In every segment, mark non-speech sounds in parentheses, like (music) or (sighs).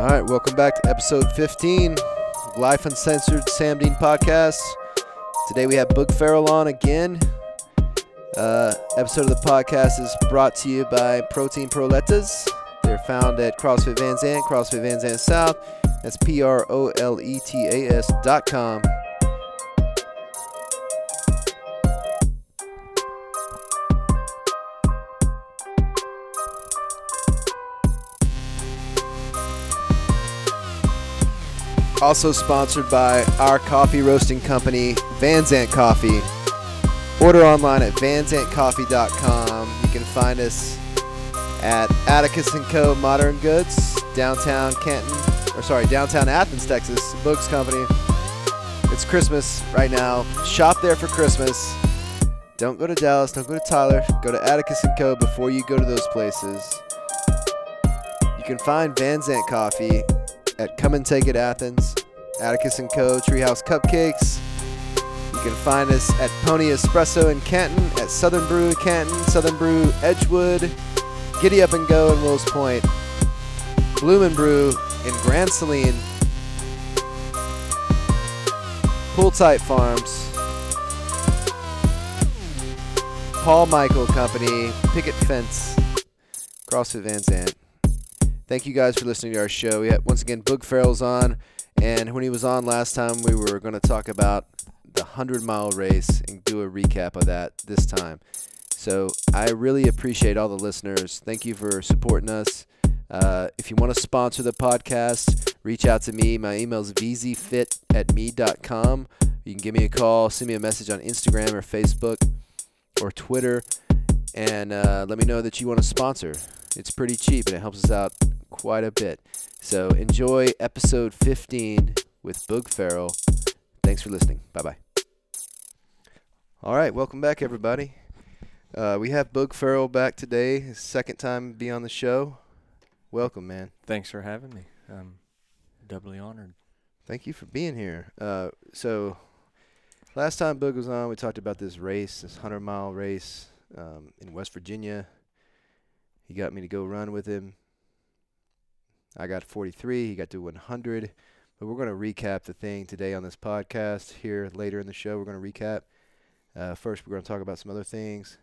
All right, welcome back to episode 15, Life Uncensored Sam Dean podcast. Today we have Boog Farrell on again. Uh, episode of the podcast is brought to you by Protein Proletas. They're found at CrossFit Van Zant, CrossFit Van Zant South. That's P R O L E T A S dot com. Also sponsored by our coffee roasting company, Van Zant Coffee. Order online at vanzantcoffee.com. You can find us at Atticus & Co. Modern Goods, downtown Canton, or sorry, downtown Athens, Texas, Books Company. It's Christmas right now. Shop there for Christmas. Don't go to Dallas, don't go to Tyler. Go to Atticus & Co. before you go to those places. You can find Van Zant Coffee at Come and Take It Athens, Atticus & Co. Treehouse Cupcakes. You can find us at Pony Espresso in Canton, at Southern Brew Canton, Southern Brew Edgewood, Giddy Up and Go in Wills Point, Bloom and Brew in Grand Saline, Pool Tight Farms, Paul Michael Company, Picket Fence, CrossFit Van Zant. Thank you guys for listening to our show. Had, once again, Boog Farrell's on, and when he was on last time, we were going to talk about the 100 mile race and do a recap of that this time. So I really appreciate all the listeners. Thank you for supporting us. Uh, if you want to sponsor the podcast, reach out to me. My email is vzfit at me.com. You can give me a call, send me a message on Instagram or Facebook or Twitter, and uh, let me know that you want to sponsor. It's pretty cheap and it helps us out quite a bit. So enjoy episode 15 with Boog Farrell. Thanks for listening. Bye bye. All right, welcome back, everybody. Uh, we have Boog Farrell back today. His second time to be on the show. Welcome, man. Thanks for having me. I'm doubly honored. Thank you for being here. Uh, so, last time Boog was on, we talked about this race, this 100 mile race um, in West Virginia. He got me to go run with him. I got 43, he got to 100. But we're going to recap the thing today on this podcast. Here later in the show, we're going to recap. Uh, first, we're going to talk about some other things.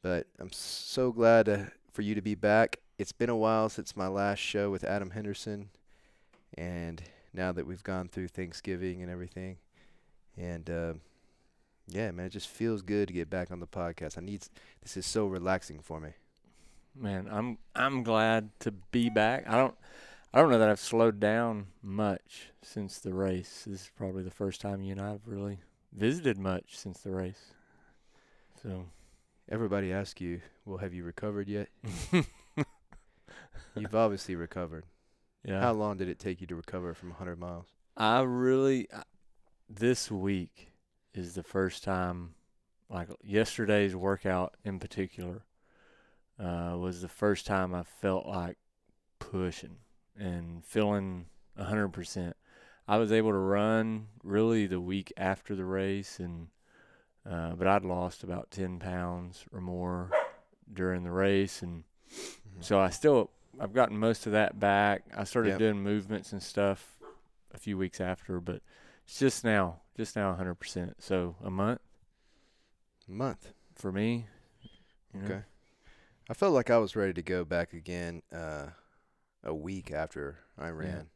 But I'm so glad to, for you to be back. It's been a while since my last show with Adam Henderson. And now that we've gone through Thanksgiving and everything. And uh, yeah, man, it just feels good to get back on the podcast. I need this is so relaxing for me. Man, I'm I'm glad to be back. I don't I don't know that I've slowed down much since the race. This is probably the first time you and I have really visited much since the race. So everybody asks you, "Well, have you recovered yet?" (laughs) You've obviously recovered. Yeah. How long did it take you to recover from 100 miles? I really this week is the first time like yesterday's workout in particular uh, was the first time I felt like pushing and feeling 100%. I was able to run really the week after the race, and uh, but I'd lost about 10 pounds or more during the race, and mm-hmm. so I still I've gotten most of that back. I started yep. doing movements and stuff a few weeks after, but it's just now, just now 100%. So a month. A month for me. Okay. Know. I felt like I was ready to go back again uh, a week after I ran.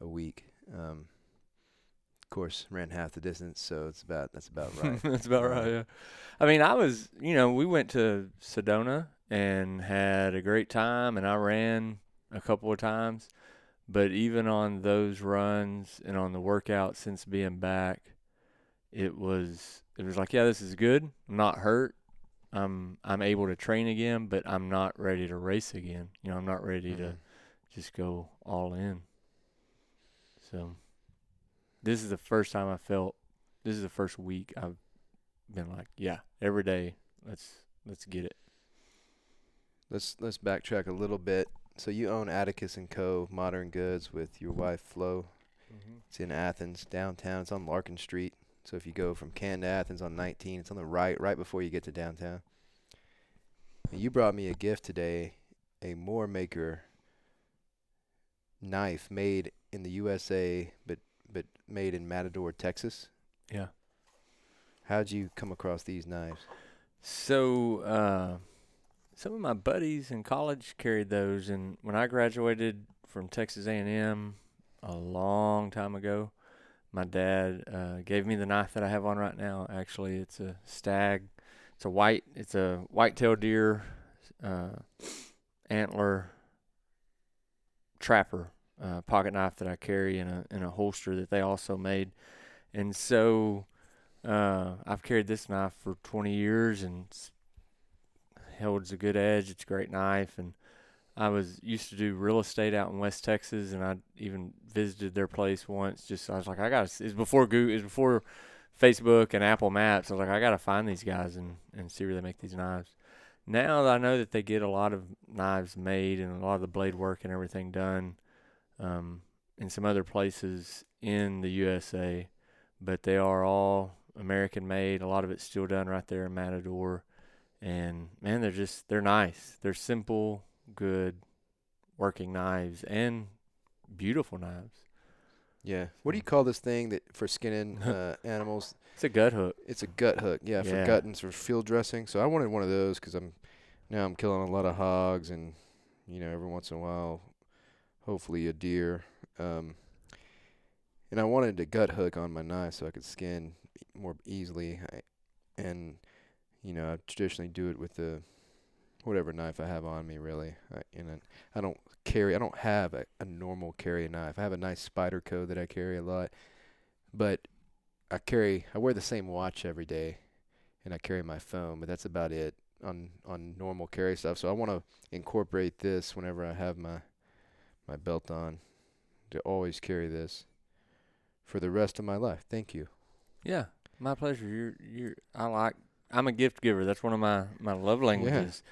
Yeah. A week. Um, of course, ran half the distance, so it's about that's about right. (laughs) that's about right. Yeah. I mean, I was, you know, we went to Sedona and had a great time, and I ran a couple of times. But even on those runs and on the workout since being back, it was it was like, yeah, this is good. I'm not hurt. I'm I'm able to train again, but I'm not ready to race again. You know, I'm not ready mm-hmm. to just go all in. So this is the first time I felt this is the first week I've been like, yeah, every day, let's let's get it. Let's let's backtrack a little bit. So you own Atticus and Co. Modern Goods with your wife Flo. Mm-hmm. It's in Athens, downtown. It's on Larkin Street. So if you go from Canton to Athens on 19, it's on the right, right before you get to downtown. And you brought me a gift today, a Moore Maker knife made in the USA, but but made in Matador, Texas. Yeah. How'd you come across these knives? So, uh, some of my buddies in college carried those, and when I graduated from Texas A&M a long time ago, my dad uh, gave me the knife that I have on right now. Actually, it's a stag. It's a white. It's a white-tailed deer uh, antler trapper uh, pocket knife that I carry in a in a holster that they also made, and so uh, I've carried this knife for 20 years and holds a good edge. It's a great knife, and I was used to do real estate out in West Texas, and I even visited their place once. Just I was like, I got. It's before Google. It's before Facebook and Apple Maps. I was like, I got to find these guys and and see where they make these knives. Now I know that they get a lot of knives made and a lot of the blade work and everything done um, in some other places in the USA, but they are all American made. A lot of it's still done right there in Matador, and man, they're just they're nice. They're simple, good, working knives and beautiful knives. Yeah. What do you call this thing that for skinning (laughs) uh, animals? It's a gut hook. It's a gut hook. Yeah, for Yeah. gutting for field dressing. So I wanted one of those because I'm now I'm killing a lot of hogs and you know every once in a while, hopefully a deer. Um, and I wanted a gut hook on my knife so I could skin more easily. I, and you know I traditionally do it with the whatever knife I have on me. Really, I, and I, I don't carry. I don't have a, a normal carry knife. I have a nice Spyderco that I carry a lot, but I carry I wear the same watch every day and I carry my phone, but that's about it on on normal carry stuff. So I want to incorporate this whenever I have my my belt on to always carry this for the rest of my life. Thank you. Yeah, my pleasure. You're you're. I like. I'm a gift giver. That's one of my my love languages.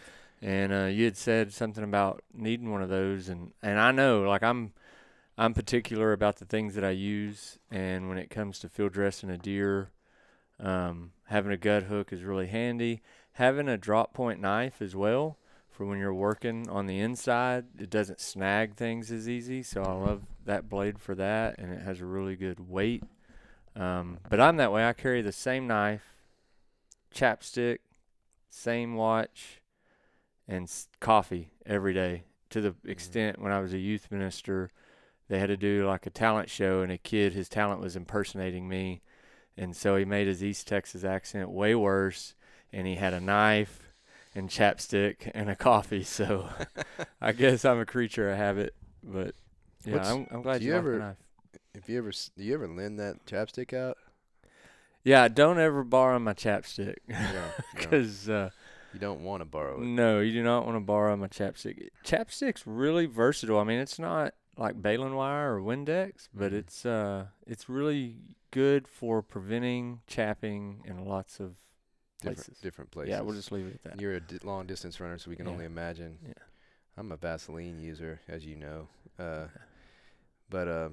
And uh, you had said something about needing one of those, and and I know, like I'm, I'm particular about the things that I use, and when it comes to field dressing a deer, um, having a gut hook is really handy. Having a drop point knife as well for when you're working on the inside, it doesn't snag things as easy. So I love that blade for that, and it has a really good weight. Um, but I'm that way. I carry the same knife, chapstick, same watch, and coffee every day. To the extent when I was a youth minister, they had to do like a talent show, and a kid, his talent was impersonating me, and so he made his East Texas accent way worse, and he had a knife and chapstick and a coffee. (laughs) So I guess I'm a creature of habit, but yeah, What's- I'm, I'm glad you, you ever- knife. If you ever do you ever lend that chapstick out? Yeah, don't ever borrow my chapstick No, no. because uh, you don't want to borrow it. no, you do not want to borrow my chapstick. Chapstick's really versatile. I mean, it's not like baling wire or Windex, but Mhm. it's uh, it's really good for preventing chapping in lots of Different places. different places. Yeah, we'll just leave it at that. You're a di- long distance runner, so we can Yeah. only imagine. Yeah. I'm a Vaseline user, as you know. Uh, but uh,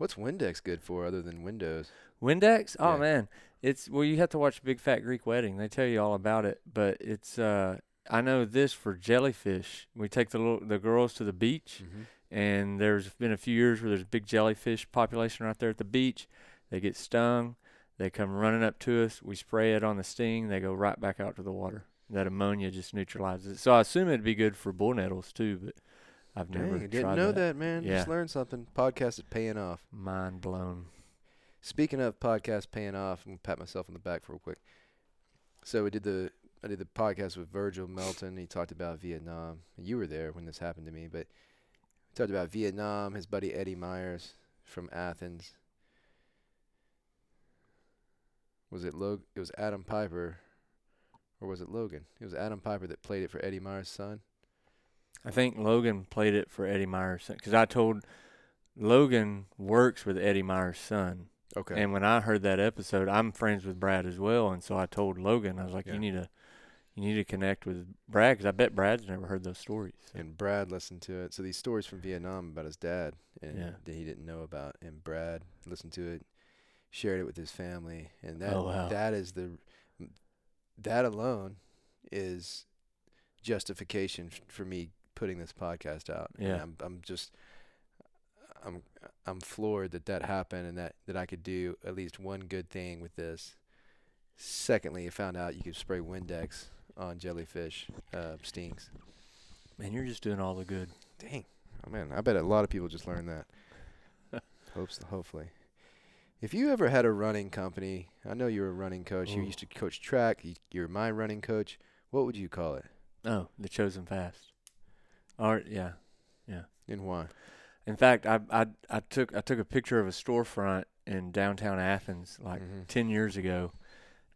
what's Windex good for other than Windows? Windex? Oh Yeah. man, it's well you have to watch Big Fat Greek Wedding. They tell you all about it, but it's uh I know this for jellyfish. We take the little, the girls to the beach Mm-hmm. and there's been a few years where there's a big jellyfish population right there at the beach. They get stung, they come running up to us, we spray it on the sting, they go right back out to the water. That ammonia just neutralizes it. So I assume it'd be good for bull nettles too, but I've never Dang, I didn't know that. that, man. Yeah. Just learned something. Podcast is paying off. Mind blown. Speaking of podcast paying off, I'm gonna pat myself on the back for real quick. So we did the I did the podcast with Virgil Melton. He talked about Vietnam. You were there when this happened to me, but we talked about Vietnam. His buddy Eddie Myers from Athens. Was it Log? It was Adam Piper, or was it Logan? It was Adam Piper that played it for Eddie Myers' son. I think Logan played it for Eddie Myers' because I told Logan works with Eddie Myers' son, Okay. and when I heard that episode, I'm friends with Brad as well, and so I told Logan, I was like, Yeah. you need to, you need to connect with Brad because I bet Brad's never heard those stories. So. And Brad listened to it. So these stories from Vietnam about his dad and Yeah. that he didn't know about, and Brad listened to it, shared it with his family, and that Oh, wow. that is the that alone is justification for me putting this podcast out. And Yeah. I'm I'm just I'm I'm floored that that happened and that that I could do at least one good thing with this. Secondly, I found out you could spray Windex on jellyfish uh, stings. Man, you're just doing all the good. Dang, oh man, I bet a lot of people just learned that. (laughs) Hopes, hopefully. If you ever had a running company, I know you're a running coach. You used to coach track. you- You're my running coach. What would you call it, Oh, the chosen fast. Or yeah. Yeah. And why? In fact, I I I took I took a picture of a storefront in downtown Athens like Mhm. 10 years ago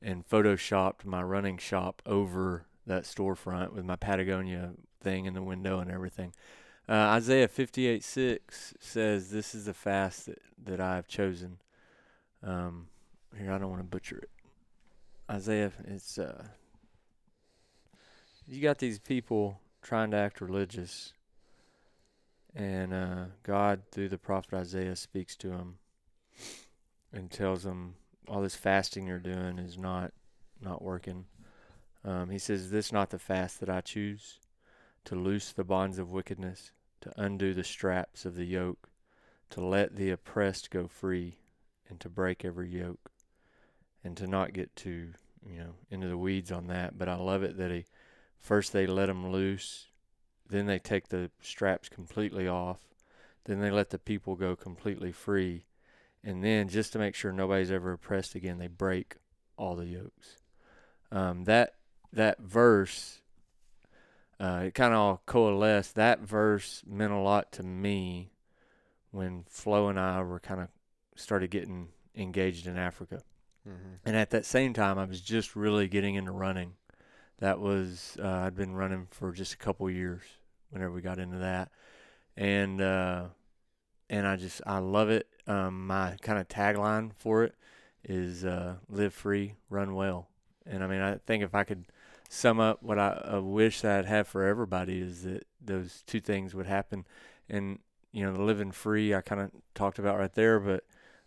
and photoshopped my running shop over that storefront with my Patagonia thing in the window and everything. Uh, Isaiah 58:6 says, "This is the fast that, that I have chosen." Um, here, I don't want to butcher it. Isaiah, it's uh, you got these people trying to act religious, and uh, God, through the prophet Isaiah, speaks to him and tells him all this fasting you're doing is not not working. Um, he says, "This not the fast that I choose, to loose the bonds of wickedness, to undo the straps of the yoke, to let the oppressed go free, and to break every yoke." And to not get too, you know, into the weeds on that, but I love it that he first they let them loose, then they take the straps completely off, then they let the people go completely free, and then just to make sure nobody's ever oppressed again, they break all the yokes. Um, that that verse, uh, it kind of all coalesced. That verse meant a lot to me when Flo and I were kind of started getting engaged in Africa. Mm-hmm. And at that same time, I was just really getting into running. That was uh, I'd been running for just a couple years whenever we got into that, and uh, and I just I love it. Um, my kind of tagline for it is uh, "Live free, run well." And I mean, I think if I could sum up what I, wish that I'd have for everybody is that those two things would happen. And you know, the living free I kind of talked about right there, but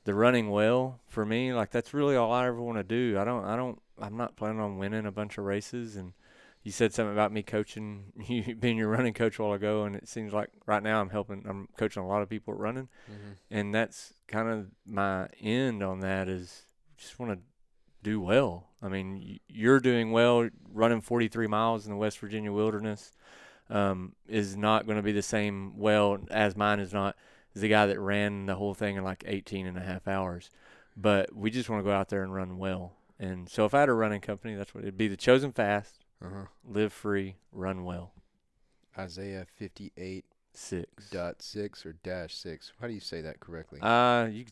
the running well for me, like that's really all I ever want to do. I don't, I don't, I'm not planning on winning a bunch of races. And you said something about me coaching, (laughs) you being your running coach a while ago, and it seems like right now I'm helping, I'm coaching a lot of people at running, Mm-hmm. and that's kind of my end on that is just want to do well. I mean, you're doing well running 43 miles in the West Virginia wilderness. Um, is not going to be the same well as mine is not as the guy that ran the whole thing in like 18 and a half hours. But we just want to go out there and run well. And so if I had a running company, that's what it'd be the chosen fast, Uh-huh. live free, run well. Isaiah 58 Six. dot six or dash six. How do you say that correctly? Uh, you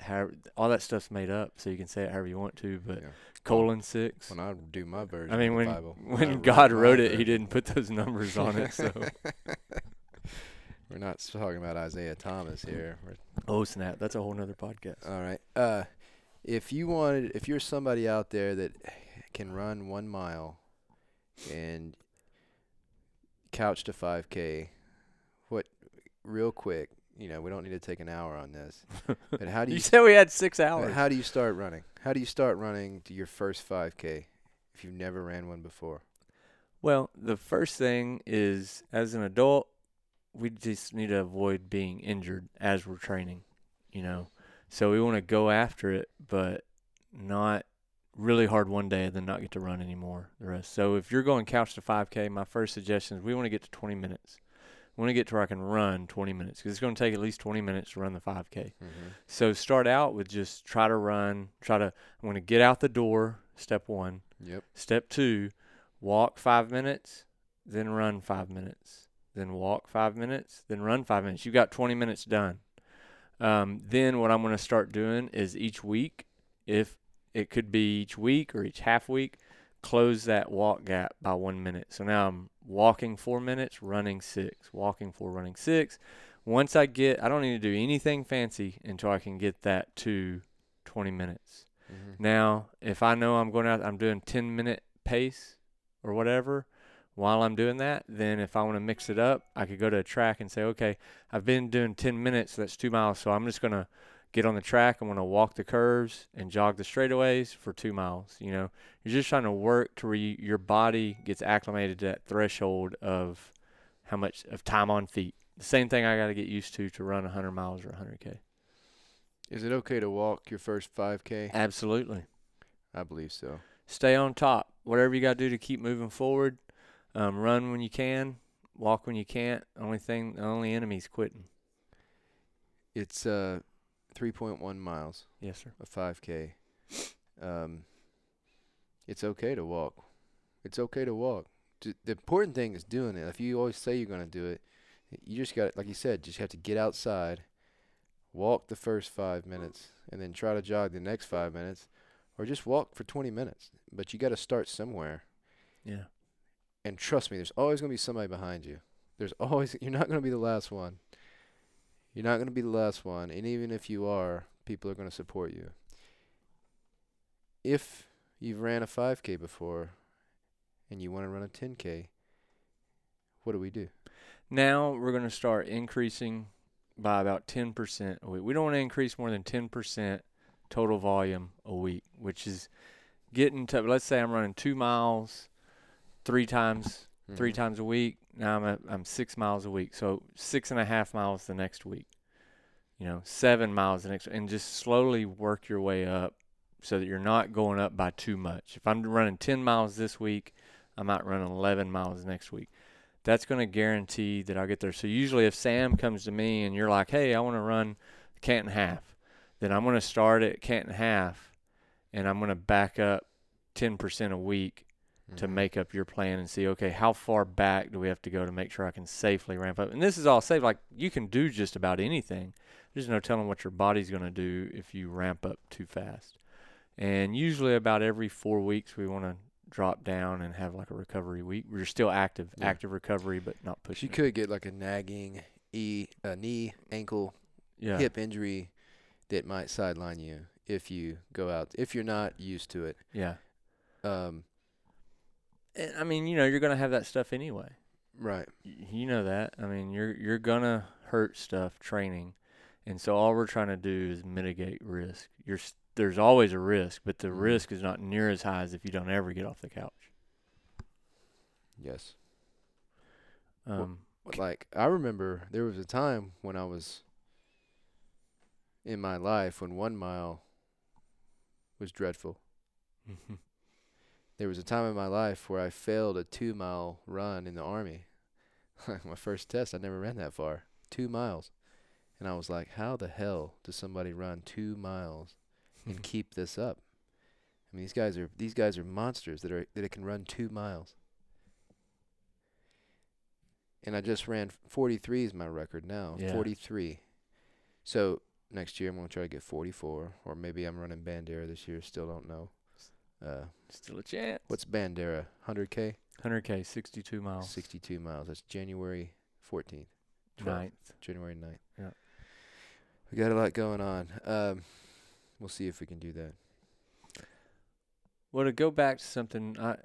have all that stuff's made up, so you can say it however you want to. But Yeah. colon six. when I do my version I mean, of when the Bible, I when God my wrote it, He didn't put those numbers on it. So (laughs) We're not talking about Isaiah Thomas here. We're oh snap, that's a whole nother podcast. All right. Uh, if you wanted, if you're somebody out there that can run one mile and couch to 5K, what, real quick, you know, we don't need to take an hour on this, (laughs) but how do you you, said we had six hours. how do you start running? How do you start running to your first 5K if you've never ran one before? Well, the first thing is, as an adult, we just need to avoid being injured as we're training, you know. So we want to go after it, but not really hard one day and then not get to run anymore the rest. So if you're going couch to 5K, my first suggestion is we want to get to 20 minutes. We want to get to where I can run 20 minutes because it's going to take at least 20 minutes to run the 5K. Mm-hmm. So start out with just try to run, try to, I'm going to get out the door, step one. Yep. Step two, walk five minutes, then run five minutes, then walk five minutes, then run five minutes. You got 20 minutes done. Um, then what I'm going to start doing is each week, if it could be each week or each half week, close that walk gap by one minute. So now I'm walking four minutes, running six, walking four, running six. Once I get, I don't need to do anything fancy until I can get that to 20 minutes. Mm-hmm. Now, if I know I'm going out, I'm doing 10 minute pace or whatever. While I'm doing that, then if I want to mix it up, I could go to a track and say, okay, I've been doing 10 minutes, so that's two miles. So I'm just going to get on the track. I'm going to walk the curves and jog the straightaways for two miles. You know, you're just trying to work to where you, your body gets acclimated to that threshold of how much of time on feet the same thing I got to get used to to run 100 miles or 100k. Is it okay to walk your first 5K? Absolutely. I believe so. Stay on top. Whatever you got to do to keep moving forward. Um, run when you can. Walk when you can't. Only thing, the only enemy's quitting. It's uh 3.1 miles, Yes, sir. a 5K. Um, it's okay to walk. It's okay to walk. D- The important thing is doing it. If you always say you're going to do it, you just got, like you said, just have to get outside, walk the first five minutes, and then try to jog the next five minutes, or just walk for 20 minutes. But you got to start somewhere. Yeah. And trust me, there's always going to be somebody behind you. There's always, (laughs) you're not going to be the last one. You're not going to be the last one. And even if you are, people are going to support you. If you've ran a 5K before and you want to run a 10K, what do we do? Now we're going to start increasing by about 10% a week. We don't want to increase more than 10% total volume a week, which is getting to, let's say I'm running two miles three times, three Mhm. times a week. Now I'm, at, I'm six miles a week. So six and a half miles the next week, you know, seven miles the next, and just slowly work your way up so that you're not going up by too much. If I'm running 10 miles this week, I might run 11 miles next week that's going to guarantee that I'll get there. So usually, if Sam comes to me and you're like, "Hey, I want to run Canton half," then I'm going to start at Canton half, and I'm going to back up 10% a week to Mhm. make up your plan and see, okay, how far back do we have to go to make sure I can safely ramp up? And this is all safe. Like you can do just about anything. There's no telling what your body's going to do if you ramp up too fast. And usually, about every four weeks, we want to drop down and have like a recovery week. We're still active, Yeah. active recovery, but not pushing. you it. could get like a nagging e, a knee, ankle, yeah. hip injury that might sideline you if you go out if you're not used to it. Yeah. Um, And, I mean, you know, you're going to have that stuff anyway. right. Y- You know that. I mean, you're you're gonna hurt stuff training, and so all we're trying to do is mitigate risk. You're s- there's always a risk, but the Mhm. risk is not near as high as if you don't ever get off the couch. Yes. Um, But, Like I remember there was a time when I was in my life when 1 mile was dreadful. There was a time in my life where I failed a 2 mile run in the army. (laughs) my first test I never ran that far. 2 miles. And I was like, how the hell does somebody run 2 miles and (laughs) keep this up. I mean, these guys are these guys are monsters that are that can run two miles. And I just ran 43 is my record now. Yeah. 43. So next year I'm gonna try to get 44, or maybe I'm running Bandera this year. Still don't know. Uh, Still a chance. what's Bandera? 100k, 100k, 62 miles. 62 miles. That's January 14th, 12th. Ninth. January 9th. Yeah. We got a lot going on. Um, we'll see if we can do that. Well, to go back to something, I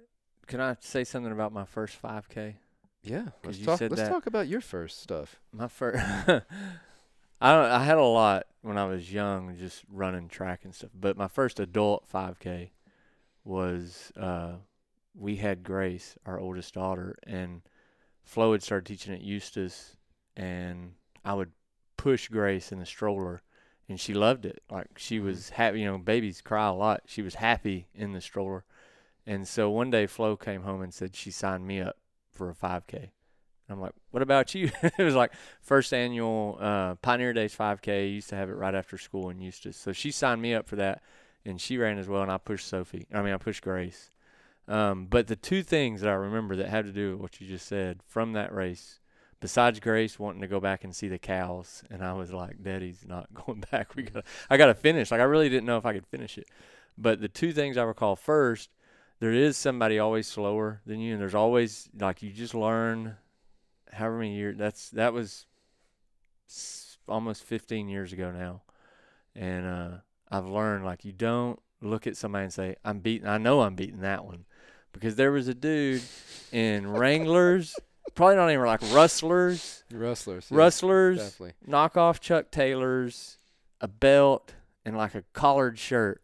can I say something about my first 5k? Yeah, let's talk. Let's that- talk about your first stuff. My first, (laughs) I don't, I had a lot when I was young, just running track and stuff. But my first adult 5K was uh, we had Grace, our oldest daughter, and Flo had started teaching at Eustace, and I would push Grace in the stroller, and she loved it. Like she was happy. You know, babies cry a lot. She was happy in the stroller, and so one day Flo came home and said she signed me up for a 5K. I'm like, what about you? (laughs) it was like first annual uh, Pioneer Days 5K. Used to have it right after school in Eustace. So she signed me up for that, and she ran as well. And I pushed Sophie. I mean, I pushed Grace. Um, but the two things that I remember that had to do with what you just said from that race, besides Grace wanting to go back and see the cows, and I was like, Daddy's not (laughs) going back. We got, I got to finish. Like I really didn't know if I could finish it. But the two things I recall first, there is somebody always slower than you, and there's always like you just learn however many years that's that was almost 15 years ago now and uh i've learned like you don't look at somebody and say i'm beating i know i'm beating that one because there was a dude in wranglers (laughs) probably not even like rustlers Rustlers. yeah, rustlers Definitely. knockoff chuck taylors a belt and like a collared shirt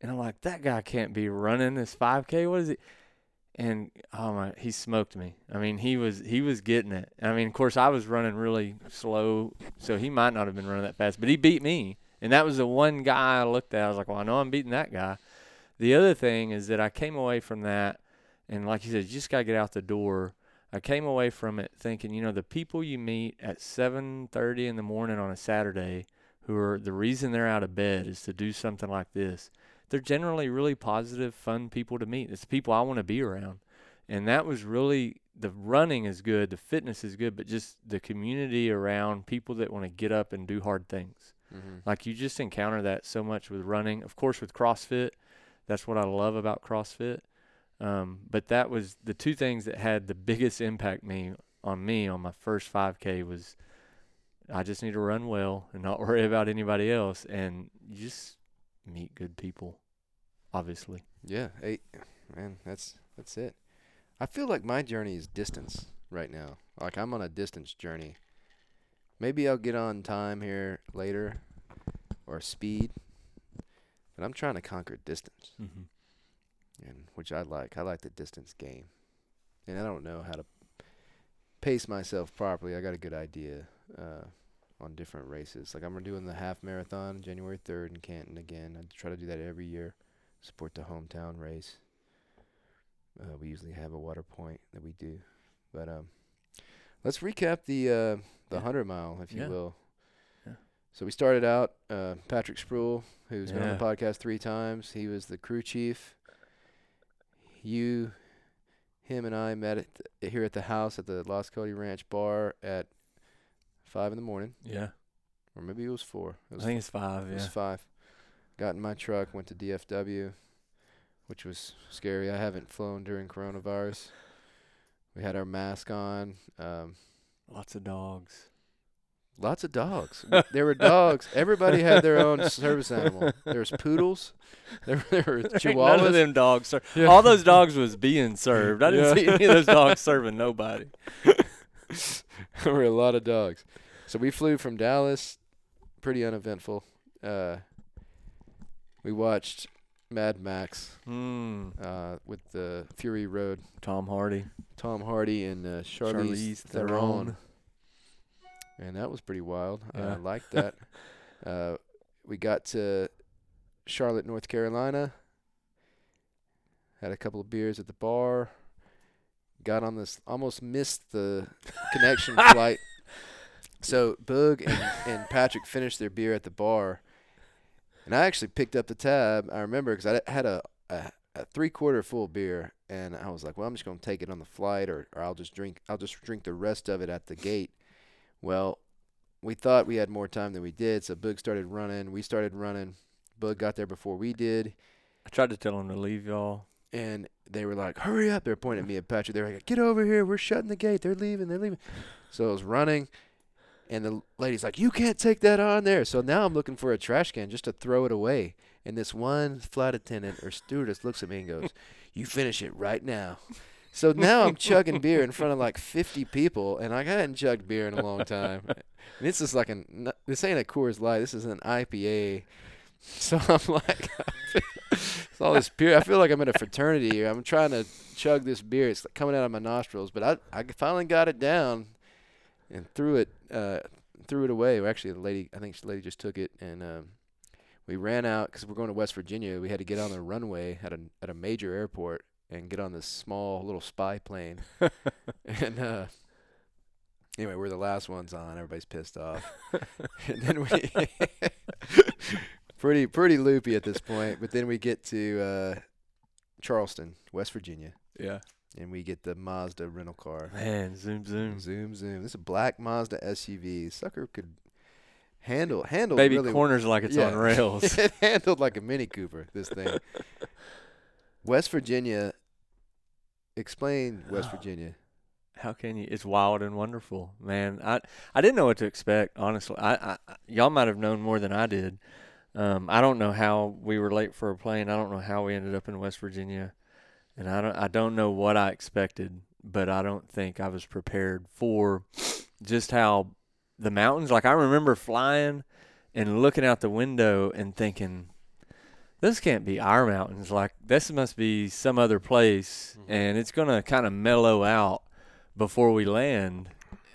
and i'm like that guy can't be running this 5k what is it and oh my, he smoked me. I mean, he was he was getting it. I mean, of course, I was running really slow, so he might not have been running that fast, but he beat me. And that was the one guy I looked at. I was like, well, I know I'm beating that guy. The other thing is that I came away from that, and like you said, you just gotta get out the door. I came away from it thinking, you know, the people you meet at 7:30 in the morning on a Saturday, who are the reason they're out of bed is to do something like this they're generally really positive, fun people to meet. It's the people I want to be around. And that was really the running is good, the fitness is good, but just the community around people that want to get up and do hard things. Mm-hmm. Like you just encounter that so much with running. Of course, with CrossFit, that's what I love about CrossFit. Um, but that was the two things that had the biggest impact me on me on my first 5K was I just need to run well and not (laughs) worry about anybody else, and you just meet good people, obviously. Yeah, hey, man, that's that's it. I feel like my journey is distance right now. Like I'm on a distance journey. Maybe I'll get on time here later, or speed. But I'm trying to conquer distance, Mm-hmm. and which I like. I like the distance game, and I don't know how to pace myself properly. I got a good idea uh, on different races. Like I'm doing the half marathon January 3rd in Canton again. I try to do that every year. Support the hometown race. Uh, we usually have a water point that we do, but um, let's recap the uh, the hundred mile, if you Yeah. will. Yeah. So we started out. Uh, Patrick Spruill, who's been on the podcast three times, he was the crew chief. You, him, and I met at the, here at the house at the Lost Cody Ranch bar at five in the morning, Yeah, or maybe it was four. It I think it's five. it Yeah, was five. Got in my truck, went to DFW, which was scary. I haven't flown during coronavirus. We had our mask on. Um, lots of dogs. lots of dogs. There were dogs. Everybody had their own service animal. There was poodles. There, were- there were Ain't chihuahuas. (laughs) None of them dogs. Ser- Yeah. All those dogs was being served. I didn't Yeah. see any of those dogs serving nobody. (laughs) there were a lot of dogs. So we flew from Dallas, pretty uneventful. Uh, we watched Mad Max Mm. uh, with the Fury Road. Tom Hardy. Tom Hardy and uh, Charlize, Charlize Theron. Theron. and that was pretty wild. I Yeah. liked that. (laughs) uh, we got to Charlotte, North Carolina. Had a couple of beers at the bar. Got on this, almost missed the connection (laughs) flight. So Boog and, and Patrick finished their beer at the bar, and I actually picked up the tab. I remember because I had a, a, a three quarter full beer, and I was like, "Well, I'm just gonna take it on the flight, or, or I'll just drink. I'll just drink the rest of it at the gate." Well, we thought we had more time than we did, so Boog started running. We started running. Boog got there before we did, I tried to tell him to leave y'all. and they were like, "Hurry up!" They're pointing at me and Patrick. They're like, "Get over here! We're shutting the gate. They're leaving. They're leaving." So I was running, and the lady's like, "You can't take that on there." So now I'm looking for a trash can just to throw it away. And this one flight attendant or stewardess looks at me and goes, (laughs) "You finish it right now." So now I'm chugging beer in front of like 50 people, and I hadn't chugged beer in a long time. And (laughs) this is like an this ain't a Coors Light. This is an IPA. So I'm (laughs) like, it's all this beer. I feel like I'm in a fraternity here. I'm trying to chug this beer. It's like coming out of my nostrils, but I I finally got it down and threw it uh threw it away. Actually, the lady I think the lady just took it and um, we ran out because we're going to West Virginia. We had to get on the runway at a at a major airport and get on this small little spy plane. (laughs) and uh, anyway, we're the last ones on. Everybody's pissed off. (laughs) (laughs) and then we pretty pretty loopy at this point. But then we get to uh, Charleston, West Virginia, Yeah. And we get the Mazda rental car. Man, zoom zoom. Zoom zoom. This is a black Mazda SUV. Sucker could handle handle Baby really corners like it's Yeah. on rails. (laughs) it handled like a Mini Cooper. This thing. (laughs) West Virginia. Explain West Virginia. How can you? It's wild and wonderful, man. I I didn't know what to expect. Honestly, I, I I- y'all might have known more than I did. Um, I don't know how we were late for a plane. I don't know how we ended up in West Virginia, and I don't I don't know what I expected. But I don't think I was prepared for just how the mountains. Like I remember flying and looking out the window and thinking, this can't be our mountains. Like this must be some other place, Mhm. and it's gonna kind of mellow out before we land,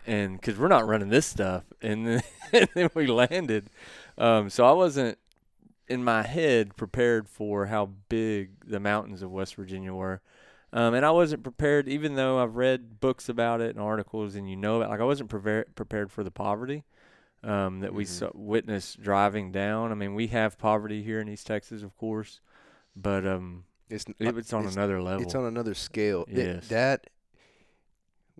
and because we're not running this stuff, and then, (laughs) and then we landed. Um, so I wasn't in my head prepared for how big the mountains of West Virginia were. Um, and I wasn't prepared, even though I've read books about it and articles, and you know about. Like I wasn't prepared prepared for the poverty um, that we Mhm. saw, witnessed driving down. I mean, we have poverty here in East Texas, of course, but um, It's it, it's on it's, another level. It's on another scale. Yes. that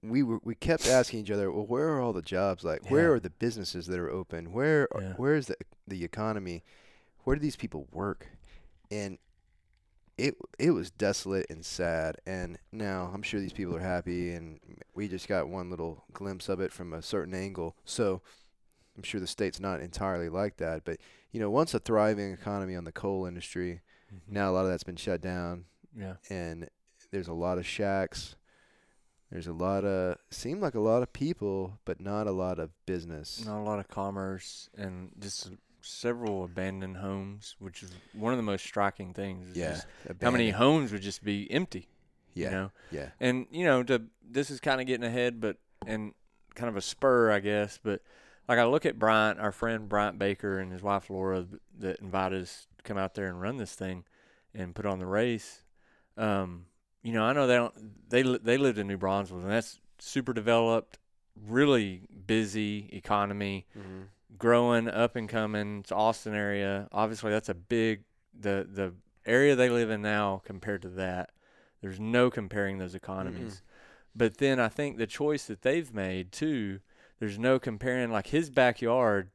we were we kept asking each other, well, where are all the jobs? Like, where are the businesses that are open? Where Yeah. where is the the economy? Where do these people work? And it it was desolate and sad. And now I'm sure these people are happy, and we just got one little glimpse of it from a certain angle. So I'm sure the state's not entirely like that. But you know, once a thriving economy on the coal industry, Mhm. now a lot of that's been shut down yeah, and there's a lot of shacks. There's a lot of seem like a lot of people, but not a lot of business. not a lot of commerce and just several abandoned homes, which is one of the most striking things. is yeah, how many homes would just be empty? Yeah, You know, yeah, and you know, to this is kind of getting ahead, but and kind of a spur, I guess. But like I look at Bryant, our friend Bryant Baker and his wife Laura, that invited us to come out there and run this thing and put on the race. Um, you know, I know they don't. They they lived in New Braunfels, and that's super developed, really busy economy, mm-hmm. Growing, up and coming. It's Austin area. Obviously, that's a big the the area they live in now compared to that. There's no comparing those economies. Mm-hmm. But then I think the choice that they've made too, there's no comparing. Like his backyard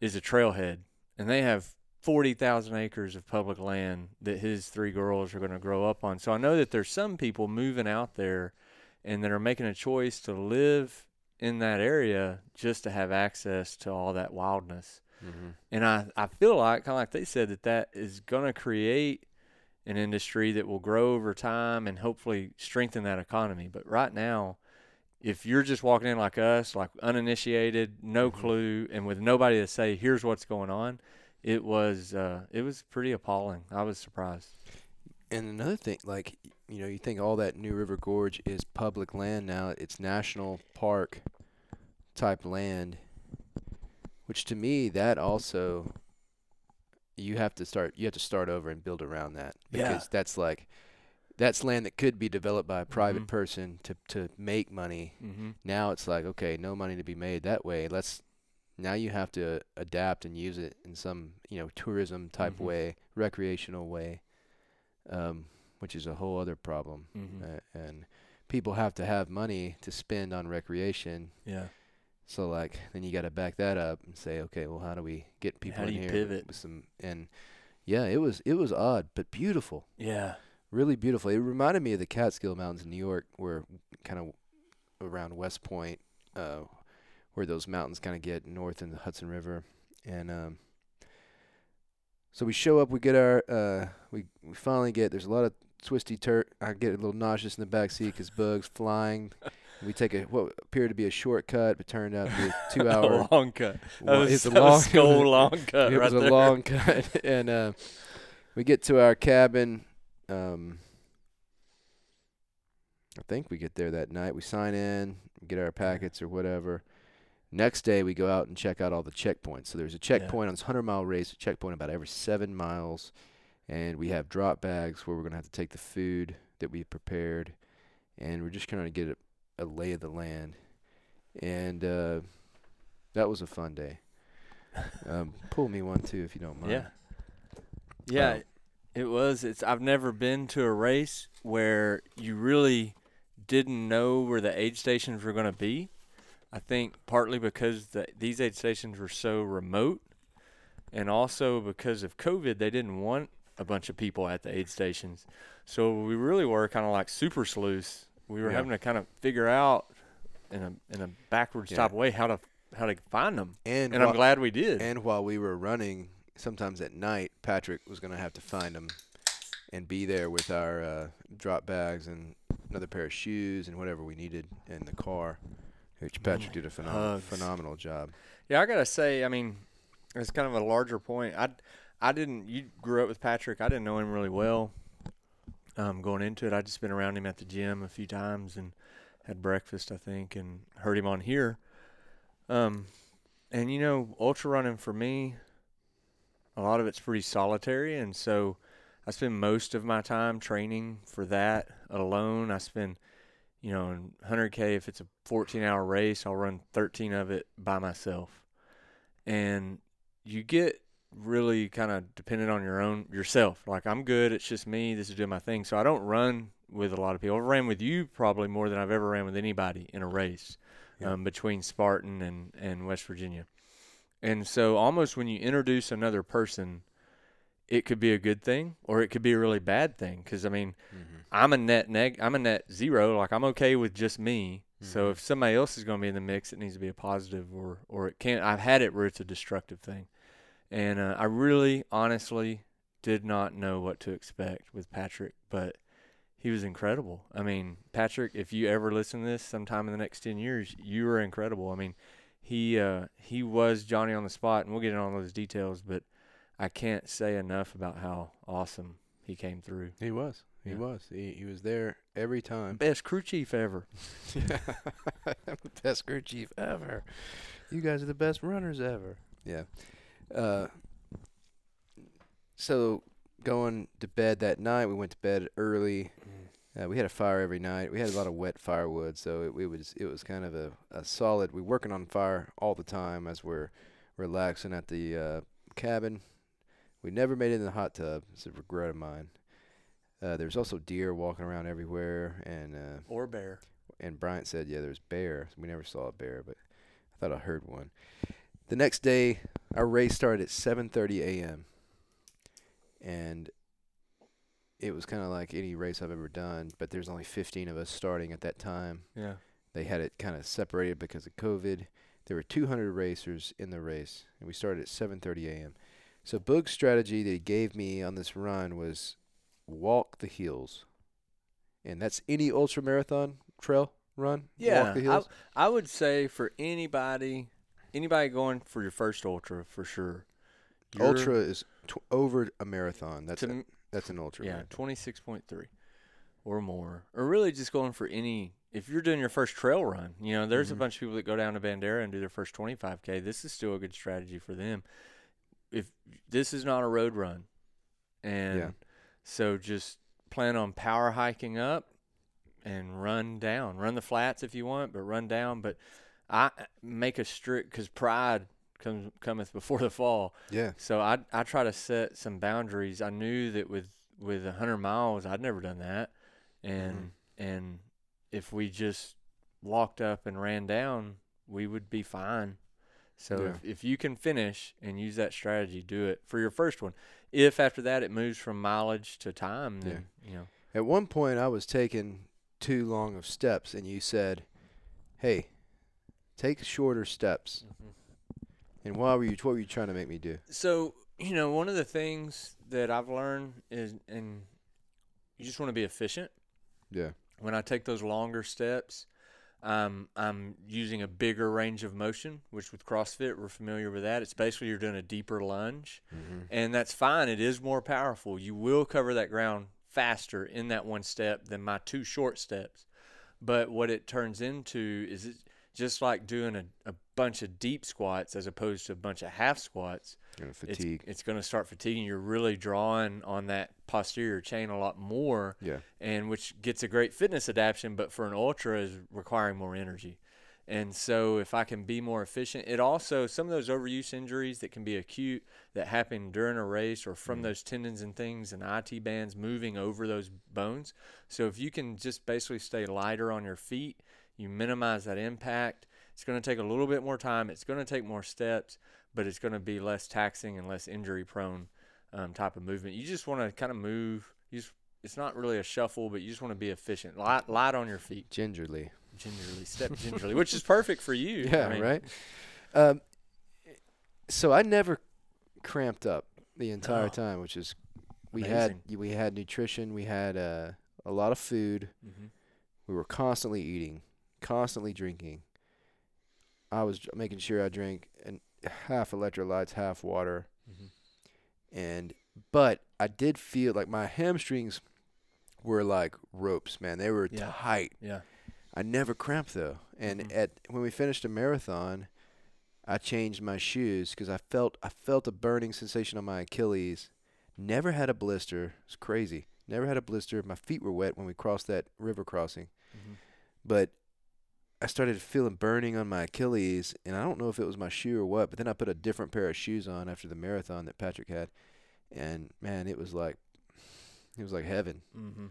is a trailhead, and they have forty thousand acres of public land that his three girls are going to grow up on. So I know that there's some people moving out there, and that are making a choice to live in that area just to have access to all that wildness. Mm-hmm. And I, I feel like, kind of like they said, that that is going to create an industry that will grow over time and hopefully strengthen that economy. But right now, if you're just walking in like us, like uninitiated, no Mhm. clue, and with nobody to say, here's what's going on, it was uh, it was pretty appalling. I was surprised. And another thing, like you know, you think all that New River Gorge is public land now. It's national park type land, which to me that also you have to start you have to start over and build around that Yeah. because that's like that's land that could be developed by a private Mhm. person to to make money Mm-hmm. now it's like okay no money to be made that way let's now you have to adapt and use it in some you know tourism type Mhm. way recreational way um, which is a whole other problem Mm-hmm. uh, and people have to have money to spend on recreation yeah. so like then you got to back that up and say okay well how do we get people How do in you here pivot? with some and yeah it was it was odd but beautiful Yeah. really beautiful. It reminded me of the Catskill Mountains in New York, where kind of around West Point, uh, where those mountains kind of get north in the Hudson River, and um, so we show up. We get our uh, we we finally get. There's a lot of twisty turf. I get a little nauseous in the back seat because bugs (laughs) flying. We take a what appeared to be a shortcut, but turned out to be a (laughs) two-hour. a long cut. That was, it's a (laughs) long skull long cut it was a long cut, and uh, we get to our cabin. Um, I think we get there that night. We sign in, get our packets or whatever. Next day, we go out and check out all the checkpoints. So there's a checkpoint on this hundred mile race, a checkpoint about every seven miles, and we have drop bags where we're gonna have to take the food that we prepared, and we're just trying to get a, a lay of the land, and uh, that was a fun day. (laughs) Um, pull me one too if you don't mind. Yeah. Yeah, Um, it was. It's I've never been to a race where you really didn't know where the aid stations were going to be. I think partly because the, these aid stations were so remote and also because of COVID they didn't want a bunch of people at the aid stations. So we really were kind of like super sleuths. We were Yeah. having to kind of figure out in a in a backwards Yeah. type way how to how to find them. And And I'm glad we did. And while we were running, sometimes at night, Patrick was going to have to find them and be there with our uh, drop bags and another pair of shoes and whatever we needed in the car. Which Patrick did a phenom- phenomenal job. Yeah, I gotta say, I mean, it's kind of a larger point. I I didn't. You grew up with Patrick. I didn't know him really well. Um, going into it, I just been around him at the gym a few times and had breakfast, I think, and heard him on here. Um, and you know, ultra running for me, a lot of it's pretty solitary, and so I spend most of my time training for that alone. I spend, you know, in 100k if it's a 14-hour race, I'll run 13 of it by myself, and you get really kind of dependent on your own yourself. Like I'm good, it's just me. This is doing my thing. So I don't run with a lot of people. I've ran with you probably more than I've ever ran with anybody in a race Yeah. um, between Spartan and and West Virginia. And so almost when you introduce another person, it could be a good thing or it could be a really bad thing. Because I mean, I'm a net neg. I'm a net zero. Like I'm okay with just me. So Mhm. if somebody else is going to be in the mix, it needs to be a positive, or or it can't. I've had it where it's a destructive thing, and uh, I really, honestly, did not know what to expect with Patrick, but he was incredible. I mean, Patrick, if you ever listen to this sometime in the next ten years, you are incredible. I mean, he uh, he was Johnny on the spot, and we'll get into all those details, but I can't say enough about how awesome he came through. He was. He Yeah. was. He, he was there every time. Best crew chief ever. I'm (laughs) (laughs) best crew chief ever. You guys are the best runners ever. Yeah. Uh, so going to bed that night, we went to bed early. Uh, we had a fire every night. We had a lot of wet firewood, so it, it was it was kind of a, a solid. We're working on fire all the time as we're relaxing at the uh, cabin. We never made it in the hot tub. It's a regret of mine. Uh, there's also deer walking around everywhere, and uh, Or bear. and Bryant said, "Yeah, there's bear." We never saw a bear, but I thought I heard one. The next day, our race started at 7:30 a.m. and it was kind of like any race I've ever done, but there's only 15 of us starting at that time. Yeah. They had it kind of separated because of COVID. There were 200 racers in the race, and we started at 7:30 a.m. So Boog's strategy that he gave me on this run was walk the hills, and that's any ultra marathon trail run. Yeah, walk the hills. I would say for anybody, anybody going for your first ultra for sure. Ultra is tw- over a marathon. That's to a, m- that's an ultra. yeah, twenty six point three or more, or really just going for any. If you're doing your first trail run, you know, there's Mhm. a bunch of people that go down to Bandera and do their first 25k. This is still a good strategy for them. If this is not a road run, and Yeah. so just plan on power hiking up and run down. Run the flats if you want, but run down. But I make a strict because pride comes cometh before the fall. yeah. So I I try to set some boundaries. I knew that with with a hundred miles, I'd never done that, and mm-hmm. and if we just walked up and ran down, we would be fine. So Yeah. if, if you can finish and use that strategy, do it for your first one. If after that it moves from mileage to time, then you know. At one point, I was taking too long of steps, and you said, "Hey, take shorter steps." And why were you? What were you trying to make me do? So, you know, one of the things that I've learned is, and you just want to be efficient. Yeah. When I take those longer steps, um, I'm using a bigger range of motion, which with CrossFit, we're familiar with that. It's basically you're doing a deeper lunge, Mm-hmm. and that's fine. It is more powerful. You will cover that ground faster in that one step than my two short steps. But what it turns into is it just like doing a, a bunch of deep squats as opposed to a bunch of half squats it's, it's going to start fatiguing. You're really drawing on that posterior chain a lot more, yeah. and which gets a great fitness adaptation, but for an ultra is requiring more energy. And so, if I can be more efficient, it also some of those overuse injuries that can be acute that happen during a race or from Mm. those tendons and things and IT bands moving over those bones. So, if you can just basically stay lighter on your feet, you minimize that impact. It's going to take a little bit more time. It's going to take more steps, but it's going to be less taxing and less injury prone um, type of movement. You just want to kind of move. You just, it's not really a shuffle, but you just want to be efficient. Light, light on your feet, Gingerly. gingerly, step gingerly, which is perfect for you. (laughs) Yeah. I mean, right. Um. So I never cramped up the entire No. time, which is we Amazing. had we had nutrition. We had uh, a lot of food. hmm We were constantly eating, constantly drinking. I was making sure I drank and half electrolytes, half water. hmm and but I did feel like my hamstrings were like ropes, man. They were Yeah. tight. Yeah. I never cramped though. And Mhm. at when we finished a marathon, I changed my shoes because I felt I felt a burning sensation on my Achilles. Never had a blister. It's crazy. Never had a blister. My feet were wet when we crossed that river crossing, Mhm. but I started feeling burning on my Achilles, and I don't know if it was my shoe or what. But then I put a different pair of shoes on after the marathon that Patrick had, and man, it was like it was like heaven. Mhm.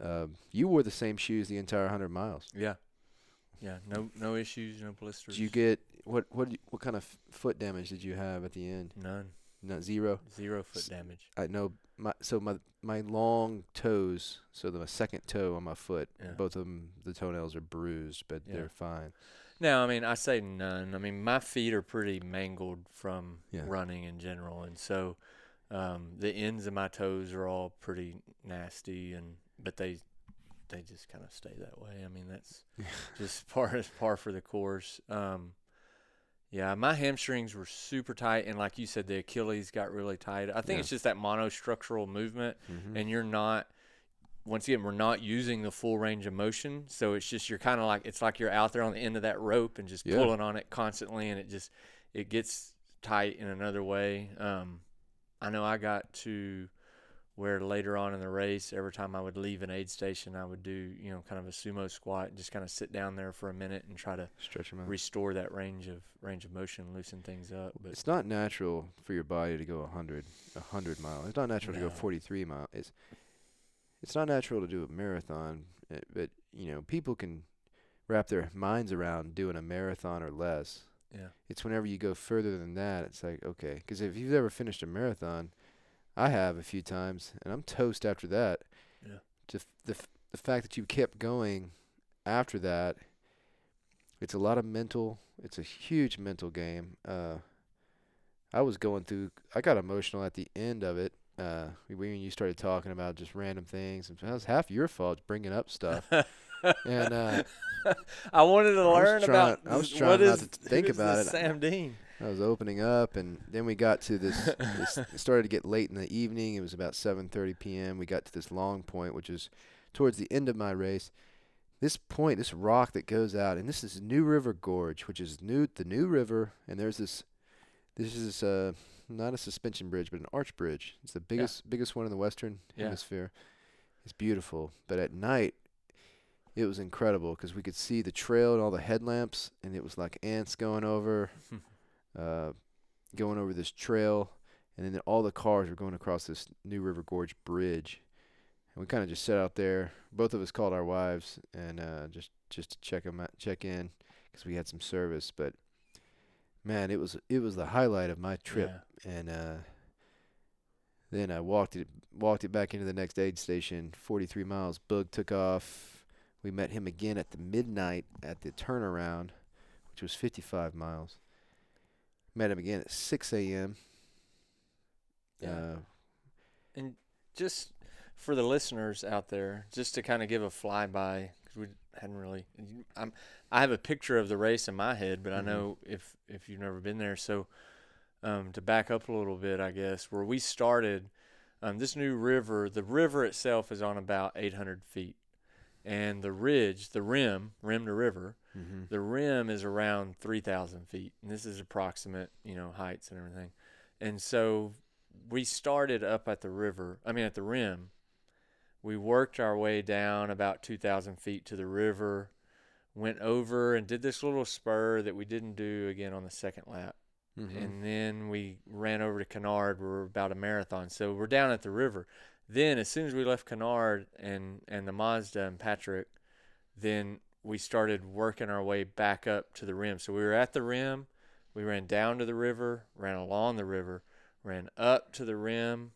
Um, you wore the same shoes the entire hundred miles. Yeah. Yeah. No no issues, no blisters. Did you get what what what kind of foot damage did you have at the end? none. Not zero. Zero foot damage. I know my so my my long toes, so the my second toe on my foot, Yeah. both of them the toenails are bruised, but Yeah. they're fine. No, I mean I say none. I mean my feet are pretty mangled from Yeah. running in general, and so um, the ends of my toes are all pretty nasty, and but they they just kind of stay that way. I mean that's (laughs) just par par for the course. Um, yeah, my hamstrings were super tight, and like you said, the Achilles got really tight. I think Yeah. it's just that monostructural movement, Mhm. and you're not. Once again, we're not using the full range of motion, so it's just you're kind of like it's like you're out there on the end of that rope and just Yeah. pulling on it constantly, and it just it gets tight in another way. Um, I know I got to where later on in the race, every time I would leave an aid station, I would do you know kind of a sumo squat, and just kind of sit down there for a minute and try to Stretch them out. restore that range of range of motion, loosen things up. But It's not natural for your body to go 100, 100 mile. It's not natural to go 43 mile. It's it's not natural to do a marathon, uh, but you know, people can wrap their minds around doing a marathon or less. yeah, It's whenever you go further than that, it's like, okay, because if you've ever finished a marathon, I have a few times, and I'm toast after that. Yeah. Just the f- the fact that you kept going after that, it's a lot of mental. It's a huge mental game. Uh, I was going through. I got emotional at the end of it. Uh, when you started talking about just random things, and that was half your fault bringing up stuff. And, uh, (laughs) I wanted to I learn trying- about I was trying what not is- to think about it. Sam Dean. I was opening up, and then we got to this. this (laughs) it started to get late in the evening. It was about 7:30 p.m. We got to this long point, which is towards the end of my race. This point, this rock that goes out, and this is New River Gorge, which is new the New River, and there's this. This is uh not a suspension bridge, but an arch bridge. It's the biggest biggest one in the Western Yeah. Hemisphere. It's beautiful, but at night. It was incredible because we could see the trail and all the headlamps, and it was like ants going over (laughs) uh, going over this trail, and then all the cars were going across this New River Gorge bridge. And we kind of just sat out there. Both of us called our wives and uh, just just to check 'em out, check in, because we had some service. But man, it was it was the highlight of my trip. Yeah. And uh, then I walked it walked it back into the next aid station, 43 miles. Boog took off. We met him again at the midnight at the turnaround, which was 55 miles. Met him again at 6 a.m. Yeah. Uh, And just for the listeners out there, just to kind of give a flyby, because we hadn't really. I'm, I have a picture of the race in my head, but I Mhm. know if if you've never been there, so um, to back up a little bit, I guess where we started, um, this new river, the river itself is on about 800 feet, and the ridge, the rim, rim to river, mm-hmm. the rim is around 3,000 feet, and this is approximate, you know, heights and everything. And so we started up at the river, I mean, at the rim. We worked our way down about 2,000 feet to the river, went over and did this little spur that we didn't do again on the second lap. Mm-hmm. And then we ran over to Cunard. We're about a marathon. So we're down at the river. Then, as soon as we left Cunard and, and the Mazda and Patrick, then we started working our way back up to the rim. So we were at the rim, we ran down to the river, ran along the river, ran up to the rim,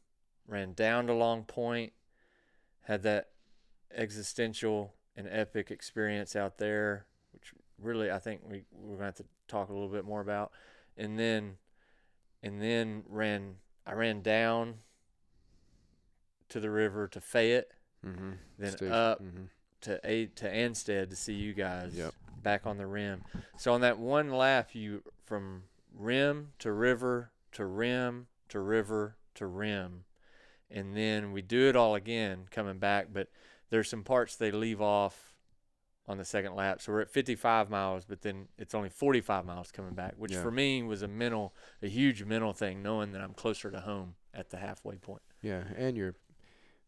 ran down to Long Point, had that existential and epic experience out there, which really I think we we're gonna have to talk a little bit more about. And then and then ran I ran down to the river to Fayette, Mm-hmm. then up Mm-hmm. to a to Ansted to see you guys Yep. back on the rim. So on that one lap, you from rim to river to rim to river to rim, and then we do it all again coming back. But there's some parts they leave off on the second lap, so we're at 55 miles, but then it's only 45 miles coming back, which Yeah. for me was a mental, a huge mental thing, knowing that I'm closer to home at the halfway point. Yeah, and you're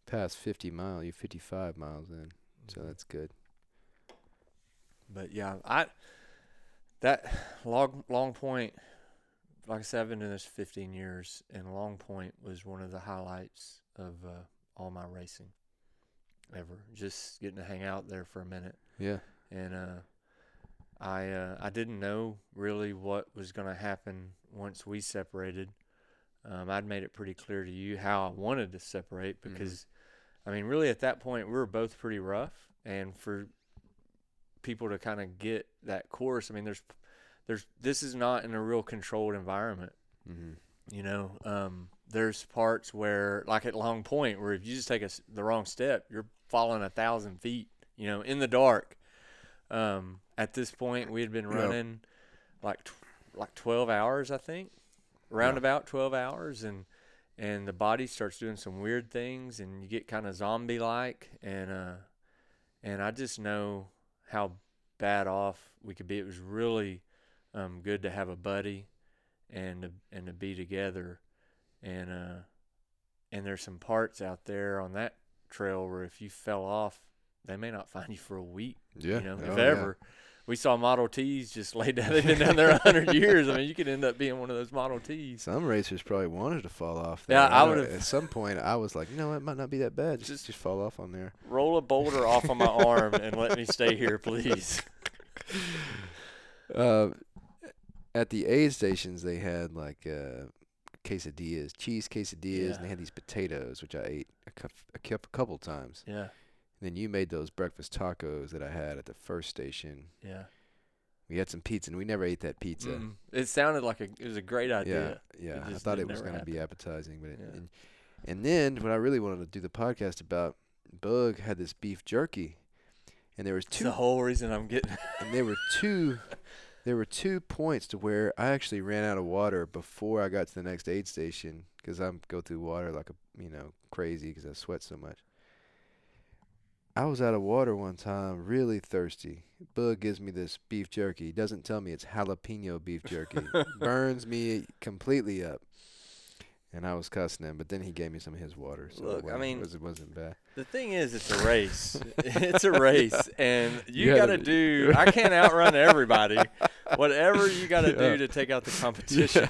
past 50 mile. You're 55 miles in, so that's good. But yeah, I that long long point, like I said, I've been doing this 15 years, and Long Point was one of the highlights of uh, all my racing ever. Just getting to hang out there for a minute, Yeah. and uh, I uh, I didn't know really what was going to happen once we separated. Um, I'd made it pretty clear to you how I wanted to separate Mhm. because, I mean, really at that point we were both pretty rough, and for people to kind of get that course, I mean, there's there's this is not in a real controlled environment. Mm-hmm. You know, um, there's parts where, like at Long Point, where if you just take a the wrong step, you're falling a thousand feet. You know, in the dark. Um, at this point, we had been Yeah. running like tw- like 12 hours, I think, around Yeah. about 12 hours, and and the body starts doing some weird things, and you get kind of zombie like, and uh, and I just know how bad off we could be. It was really um, good to have a buddy and to, and to be together and uh and there's some parts out there on that trail where if you fell off they may not find you for a week Yeah. you know Oh, if yeah. We saw model t's just (laughs) laid down they've been down there a hundred years i mean you could end up being one of those model t's Some racers probably wanted to fall off. Yeah, there. I would've- At some point, I was like, you know, it might not be that bad. Just, Just- just fall off on there. roll a boulder off of my (laughs) arm and let me stay here please (laughs) Uh, at the aid stations, they had like uh, quesadillas, cheese quesadillas, Yeah. and they had these potatoes, which I ate a, cou- a, couple times. yeah then you made those breakfast tacos that I had at the first station. yeah We had some pizza, and we never ate that pizza. Mm. it sounded like a it was a great idea Yeah, yeah. I thought it was going to be appetizing, but it, Yeah. and, and then what I really wanted to do the podcast about, Boog had this beef jerky, and there was two the whole reason i'm getting (laughs) and there were two there were two points to where I actually ran out of water before I got to the next aid station because I go through water like a you know crazy because I sweat so much. I was out of water one time, really thirsty. Boog gives me this beef jerky. He doesn't tell me it's jalapeno beef jerky. (laughs) Burns me completely up. And I was cussing him, but then he gave me some of his water. So Look, it I mean- it, was, it wasn't bad. The thing is, it's a race. (laughs) it's a race, and you, You got to do. (laughs) I can't outrun everybody. Whatever you got to Yeah. do to take out the competition.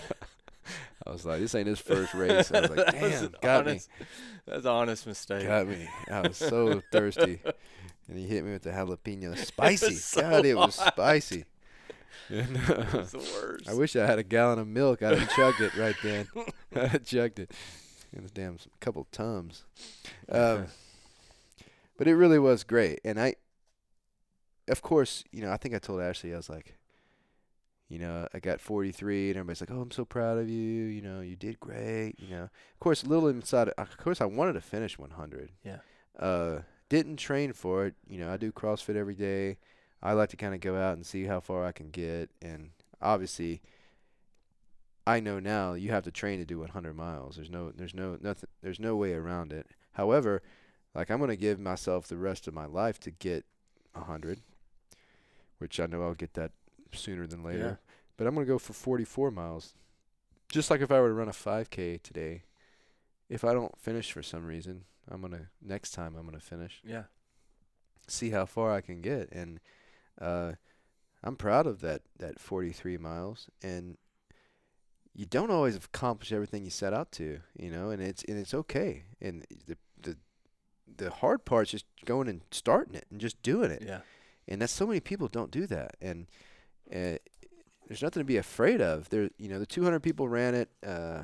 I was like, this ain't his first race. I was like, (laughs) was damn, an got me. honest, That's an honest mistake. Got me. I was so (laughs) thirsty. And he hit me with the jalapeno. (laughs) Spicy. so God, it was hot. spicy. And, uh, It's the worst. I wish I had a gallon of milk. I'd have chugged it right then. I'd have chugged it. It was damn couple tums. Um, but it really was great. And I, of course, you know, I think I told Ashley, I was like, you know, I got 43, and everybody's like, "Oh, I'm so proud of you. You know, you did great. You know, of course, a little inside. Of course, I wanted to finish 100. Yeah. Uh, didn't train for it. You know, I do CrossFit every day. I like to kind of go out and see how far I can get, and obviously, I know now you have to train to do 100 miles. There's no, there's no, nothing, there's no way around it. However, like I'm gonna give myself the rest of my life to get 100, which I know I'll get that sooner than later. But I'm gonna go for 44 miles. Just like if I were to run a 5K today, if I don't finish for some reason, I'm gonna next time I'm gonna finish. Yeah. See how far I can get, and uh, I'm proud of that that 43 miles. And you don't always accomplish everything you set out to, you know, and it's and it's okay. And the the the hard part's just going and starting it and just doing it Yeah. and that's so many people don't do that and uh, there's nothing to be afraid of there you know the 200 people ran it uh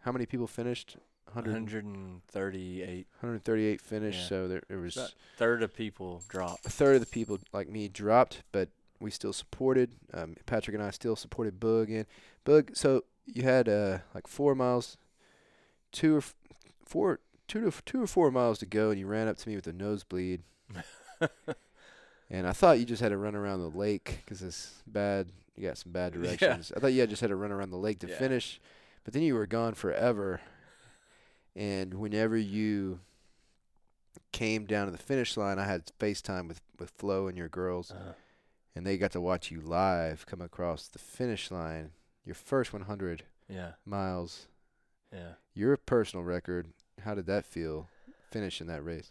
how many people finished 100, 138. 138 finished Yeah. so there, there was About third of people dropped. a third of the people like me dropped but we still supported um, patrick and i still supported Boog and Boog so you had uh like four miles two or f- four two to two or four miles to go and you ran up to me with a nosebleed (laughs) And I thought you just had to run around the lake because it's bad. You got some bad (laughs) Yeah. directions. I thought you had just had to run around the lake to Yeah. finish, but then you were gone forever. and whenever you came down to the finish line, I had FaceTime with with Flo and your girls, Uh, and they got to watch you live come across the finish line. Your first 100 yeah, miles, yeah. your personal record. How did that feel, finishing that race?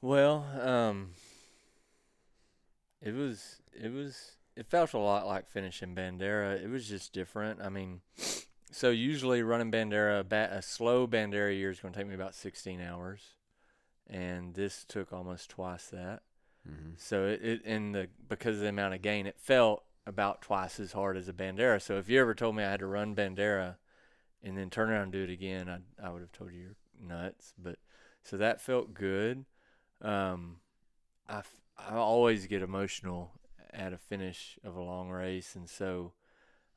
Well, um, it was it was it felt a lot like finishing Bandera. It was just different. I mean, so usually running Bandera, a, ba- a slow Bandera year is going to take me about 16 hours, and this took almost twice that. Mm-hmm. So it, it and the because of the amount of gain, it felt about twice as hard as a Bandera. So if you ever told me I had to run Bandera and then turn around and do it again, I I would have told you you're nuts. But so that felt good. Um, I I always get emotional at a finish of a long race, and so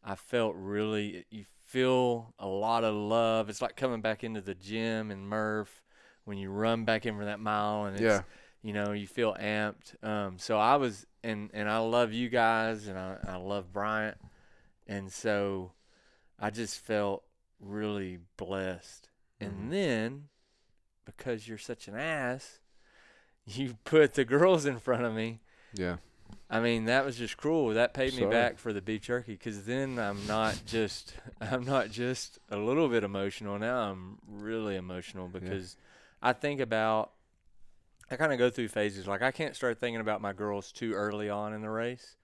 I felt really. You feel a lot of love. It's like coming back into the gym and Murph when you run back in for that mile, and it's, Yeah. you know you feel amped um so i was and and i love you guys and i, I love bryant and so i just felt really blessed Mhm. and then because you're such an ass (laughs) you put the girls in front of me Yeah. I mean, that was just cruel. That paid me Sorry. back for the beef jerky because then I'm not just (laughs) I'm not just a little bit emotional. Now I'm really emotional because I think about I kind of go through phases. Like I can't start thinking about my girls too early on in the race.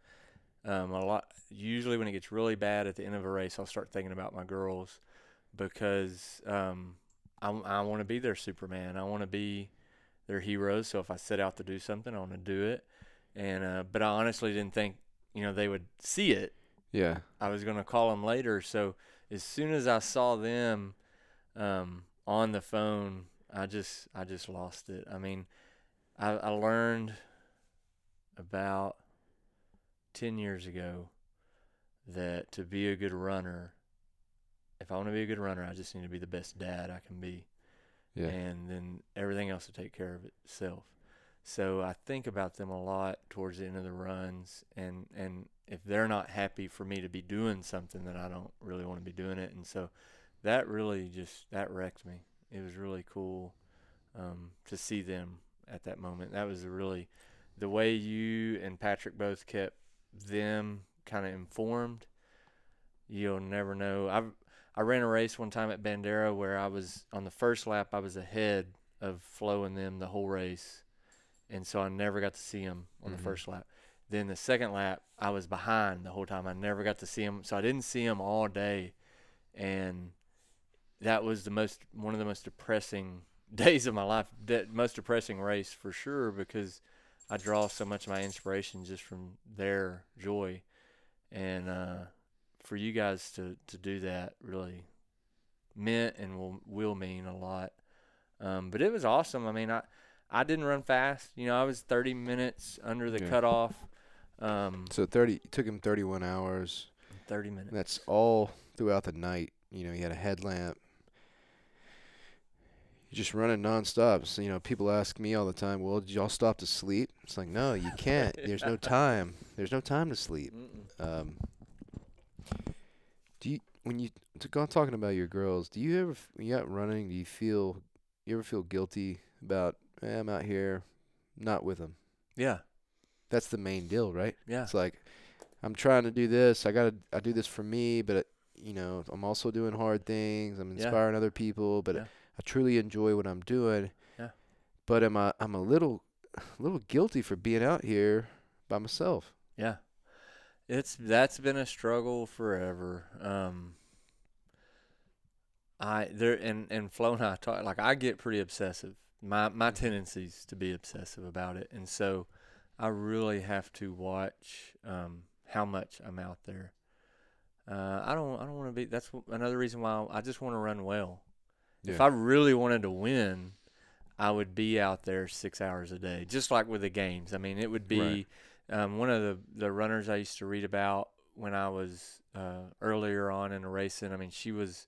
Um, a lot usually when it gets really bad at the end of a race, I'll start thinking about my girls because um, I, I want to be their Superman. I want to be their heroes. So if I set out to do something, I want to do it and uh, but I honestly didn't think you know they would see it. Yeah. I was gonna call them later, so as soon as I saw them um, on the phone, I just I just lost it. I mean, I, I learned about ten years ago that to be a good runner, if I want to be a good runner, I just need to be the best dad I can be Yeah. and then everything else will take care of itself. So I think about them a lot towards the end of the runs, and and if they're not happy for me to be doing something, then I don't really want to be doing it. And so that really just that wrecked me. It was really cool um, to see them at that moment. That was really the way you and Patrick both kept them kind of informed. You'll never know. I I ran a race one time at Bandera where I was on the first lap. I was ahead of Flo and them the whole race, and so I never got to see them on Mhm. the first lap. Then the second lap, I was behind the whole time. I never got to see them, so I didn't see them all day, and that was the most one of the most depressing (laughs) days of my life. That most depressing race for sure because I draw so much of my inspiration just from their joy, and uh, for you guys to to do that really meant and will will mean a lot. Um, but it was awesome. I mean, I I didn't run fast. You know, I was 30 minutes under the Yeah. cutoff. Um, So 30 it took him 31 hours. 30 minutes. that's all throughout the night. You know, he had a headlamp. You're just running nonstop. So, you know, people ask me all the time, well, did y'all stop to sleep? It's like, no, you can't. There's no (laughs) time. There's no time to sleep. Um, do you, when you, to go talking about your girls, do you ever, f- when you out running, do you feel, you ever feel guilty about, eh, I'm out here not with them? Yeah, That's the main deal, right? yeah, It's like I'm trying to do this. I gotta. I do this for me, but you know, I'm also doing hard things. I'm Yeah. inspiring other people, but Yeah. I truly enjoy what I'm doing. Yeah. But am I? I'm a little, a (sighs) little guilty for being out here by myself. yeah. It's that's been a struggle forever. Um, I there and and Flo and I talk like I get pretty obsessive. My my tendencies to be obsessive about it, and so I really have to watch um, how much I'm out there. Uh, I don't I don't want to be. That's another reason why I just want to run well. If I really wanted to win, I would be out there six hours a day, just like with the games. I mean, it would be um, one of the the runners I used to read about when I was uh, earlier on in the racing. I mean, she was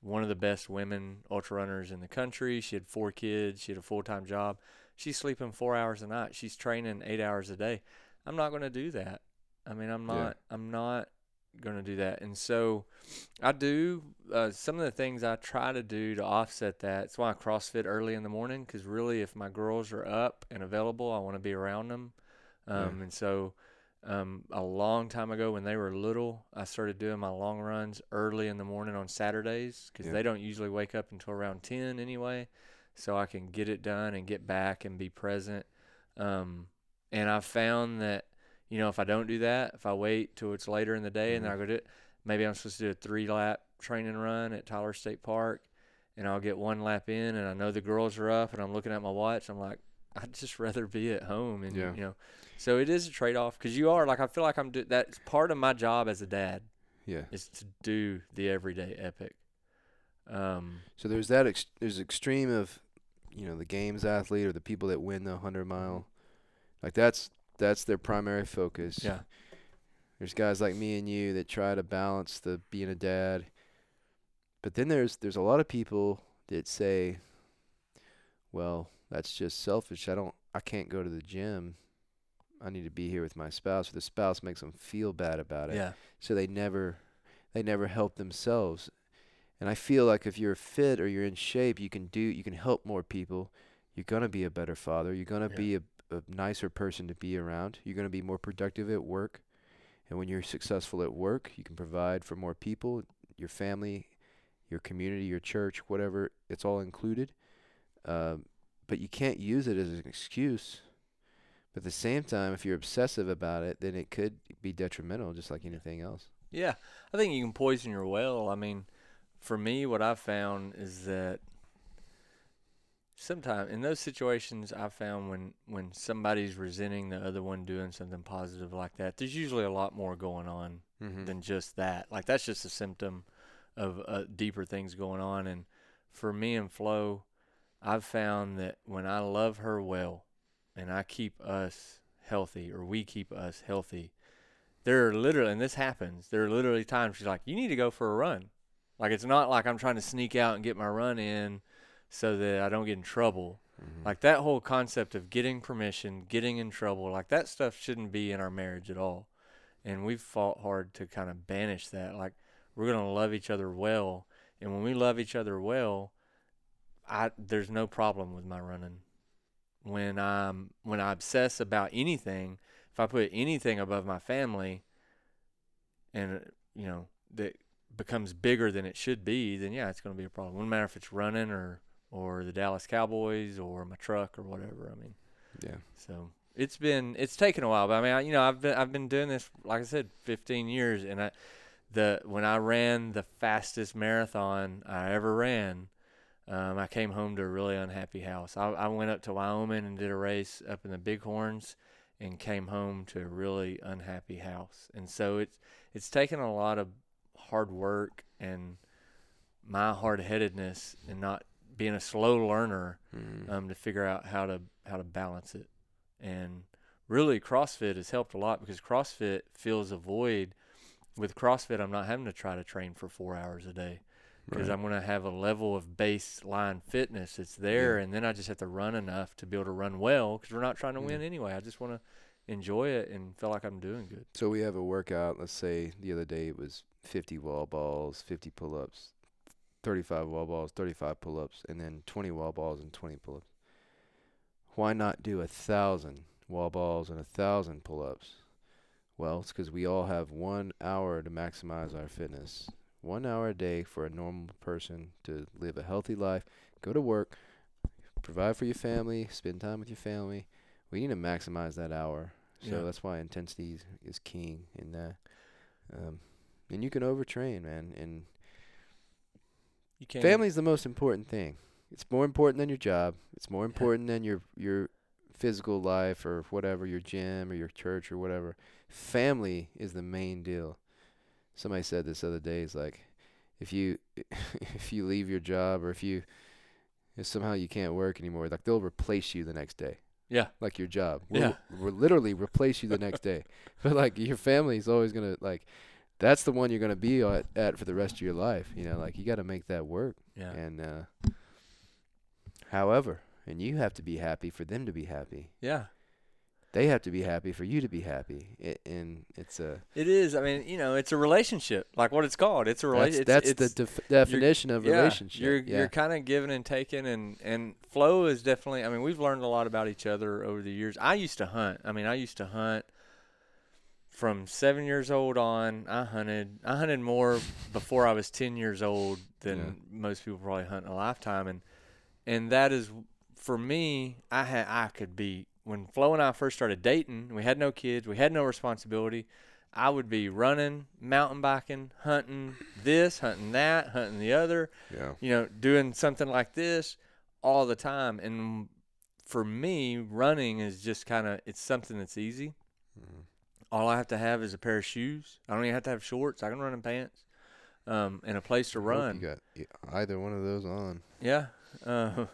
one of the best women ultra runners in the country. She had four kids. She had a full time job. She's sleeping four hours a night. She's training eight hours a day. I'm not going to do that. I mean, I'm Yeah. not. I'm not going to do that. And so I do uh, some of the things I try to do to offset that. It's why I CrossFit early in the morning because really, if my girls are up and available, I want to be around them. Um, Yeah. And so um, a long time ago when they were little, I started doing my long runs early in the morning on Saturdays because Yeah. they don't usually wake up until around 10 anyway. So I can get it done and get back and be present. Um, and I found that, you know, if I don't do that, if I wait till it's later in the day and then Mhm. I go do it, maybe I'm supposed to do a three lap training run at Tyler State Park and I'll get one lap in and I know the girls are up and I'm looking at my watch. I'm like, I'd just rather be at home and, Yeah. you know, so it is a trade off because you are like, I feel like I'm, do- that's part of my job as a dad Yeah. is to do the everyday epic. Um, So there's that. Ex- there's extreme of, you know, the games athlete or the people that win the hundred mile. Like that's that's their primary focus. yeah. There's guys like me and you that try to balance the being a dad. But then there's there's a lot of people that say, well, that's just selfish. I don't I can't go to the gym. I need to be here with my spouse. Or the spouse makes them feel bad about it. Yeah. So they never they never help themselves. And I feel like if you're fit or you're in shape, you can do you can help more people. You're gonna be a better father. You're gonna Yeah. be a, a nicer person to be around. You're gonna be more productive at work. And when you're successful at work, you can provide for more people, your family, your community, your church, whatever. It's all included. Um, but you can't use it as an excuse. But at the same time, if you're obsessive about it, then it could be detrimental, just like anything else. Yeah, I think you can poison your well. I mean, for me, what I've found is that sometimes in those situations, I found when when somebody's resenting the other one doing something positive like that, there's usually a lot more going on Mm-hmm. than just that. Like that's just a symptom of uh, deeper things going on. And for me and Flo, I've found that when I love her well, and I keep us healthy, or we keep us healthy, there are literally, and this happens. There are literally times she's like, "You need to go for a run." Like it's not like I'm trying to sneak out and get my run in so that I don't get in trouble. Mm-hmm. Like that whole concept of getting permission, getting in trouble, like that stuff shouldn't be in our marriage at all. And we've fought hard to kind of banish that. Like we're going to love each other well, and when we love each other well, I there's no problem with my running. When I'm when I obsess about anything, if I put anything above my family and you know that becomes bigger than it should be, then yeah, it's going to be a problem. No matter if it's running or or the Dallas Cowboys or my truck or whatever. I mean, Yeah. so it's been it's taken a while, but I mean, I, you know, I've been I've been doing this like I said, 15 years, and I the when I ran the fastest marathon I ever ran, um, I came home to a really unhappy house. I, I went up to Wyoming and did a race up in the Bighorns, and came home to a really unhappy house. And so it's it's taken a lot of hard work and my hard headedness and not being a slow learner Mm-hmm. um, to figure out how to how to balance it. And really, CrossFit has helped a lot because CrossFit fills a void. With CrossFit, I'm not having to try to train for four hours a day because Right. I'm going to have a level of baseline fitness that's there, and then I just have to run enough to be able to run well because we're not trying to Yeah. win anyway. I just want to enjoy it and feel like I'm doing good. So we have a workout. Let's say the other day it was 50 wall balls, 50 pull ups, 35 wall balls, 35 pull ups, and then 20 wall balls and 20 pull ups. Why not do a thousand wall balls and a thousand pull ups? Well, it's because we all have one hour to maximize our fitness. One hour a day for a normal person to live a healthy life, go to work, provide for your family, spend time with your family. We need to maximize that hour. So Yeah. that's why intensity is, is king in that. Um, and you can overtrain, man. And You can't. family's the most important thing. It's more important than your job. It's more important than your your physical life or whatever, your gym or your church or whatever. Family is the main deal. Somebody said this other day. Is like, if you (laughs) if you leave your job or if you if somehow you can't work anymore, like they'll replace you the next day Yeah. like your job. We'll, Yeah. we'll literally replace you the next day. (laughs) (laughs) But like your family's always gonna like, that's the one you're gonna be at, at for the rest of your life. You know, like you got to make that work. Yeah. And uh, however, and you have to be happy for them to be happy. Yeah. They have to be happy for you to be happy, it, and it's a It is. I mean, you know, it's a relationship, like what it's called. It's a relationship. that's it's, the def- definition of yeah, relationship. You're yeah. you're kind of giving and taking, and and Flo is definitely. I mean, we've learned a lot about each other over the years. I used to hunt. I mean, I used to hunt from seven years old on. I hunted. I hunted more before I was ten years old than Yeah. most people probably hunt in a lifetime, and and that is for me. I had I could be when Flo and I first started dating. We had no kids. We had no responsibility. I would be running, mountain biking, hunting this, hunting that, hunting the other, yeah. you know, doing something like this all the time. And for me, running is just kind of it's something that's easy. Mhm. All I have to have is a pair of shoes. I don't even have to have shorts. I can run in pants, um, and a place to run. You got either one of those on. Yeah. Uh,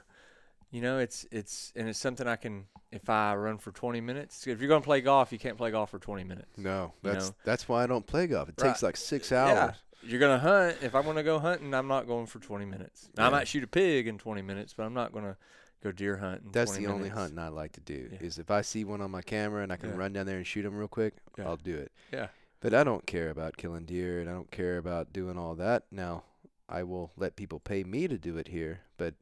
you know, it's it's and it's something I can if I run for 20 minutes. If you're going to play golf, you can't play golf for 20 minutes. No, You that's know? that's why I don't play golf. It Right. takes like six hours. Yeah. You're going to hunt. If I'm going to go hunting, I'm not going for 20 minutes. Now, I might shoot a pig in 20 minutes, but I'm not going to go deer hunting. That's 20 the only minutes. hunting I like to do. Yeah. Is if I see one on my camera and I can Yeah. run down there and shoot them real quick, Yeah. I'll do it. Yeah. But I don't care about killing deer and I don't care about doing all that. Now, I will let people pay me to do it here, but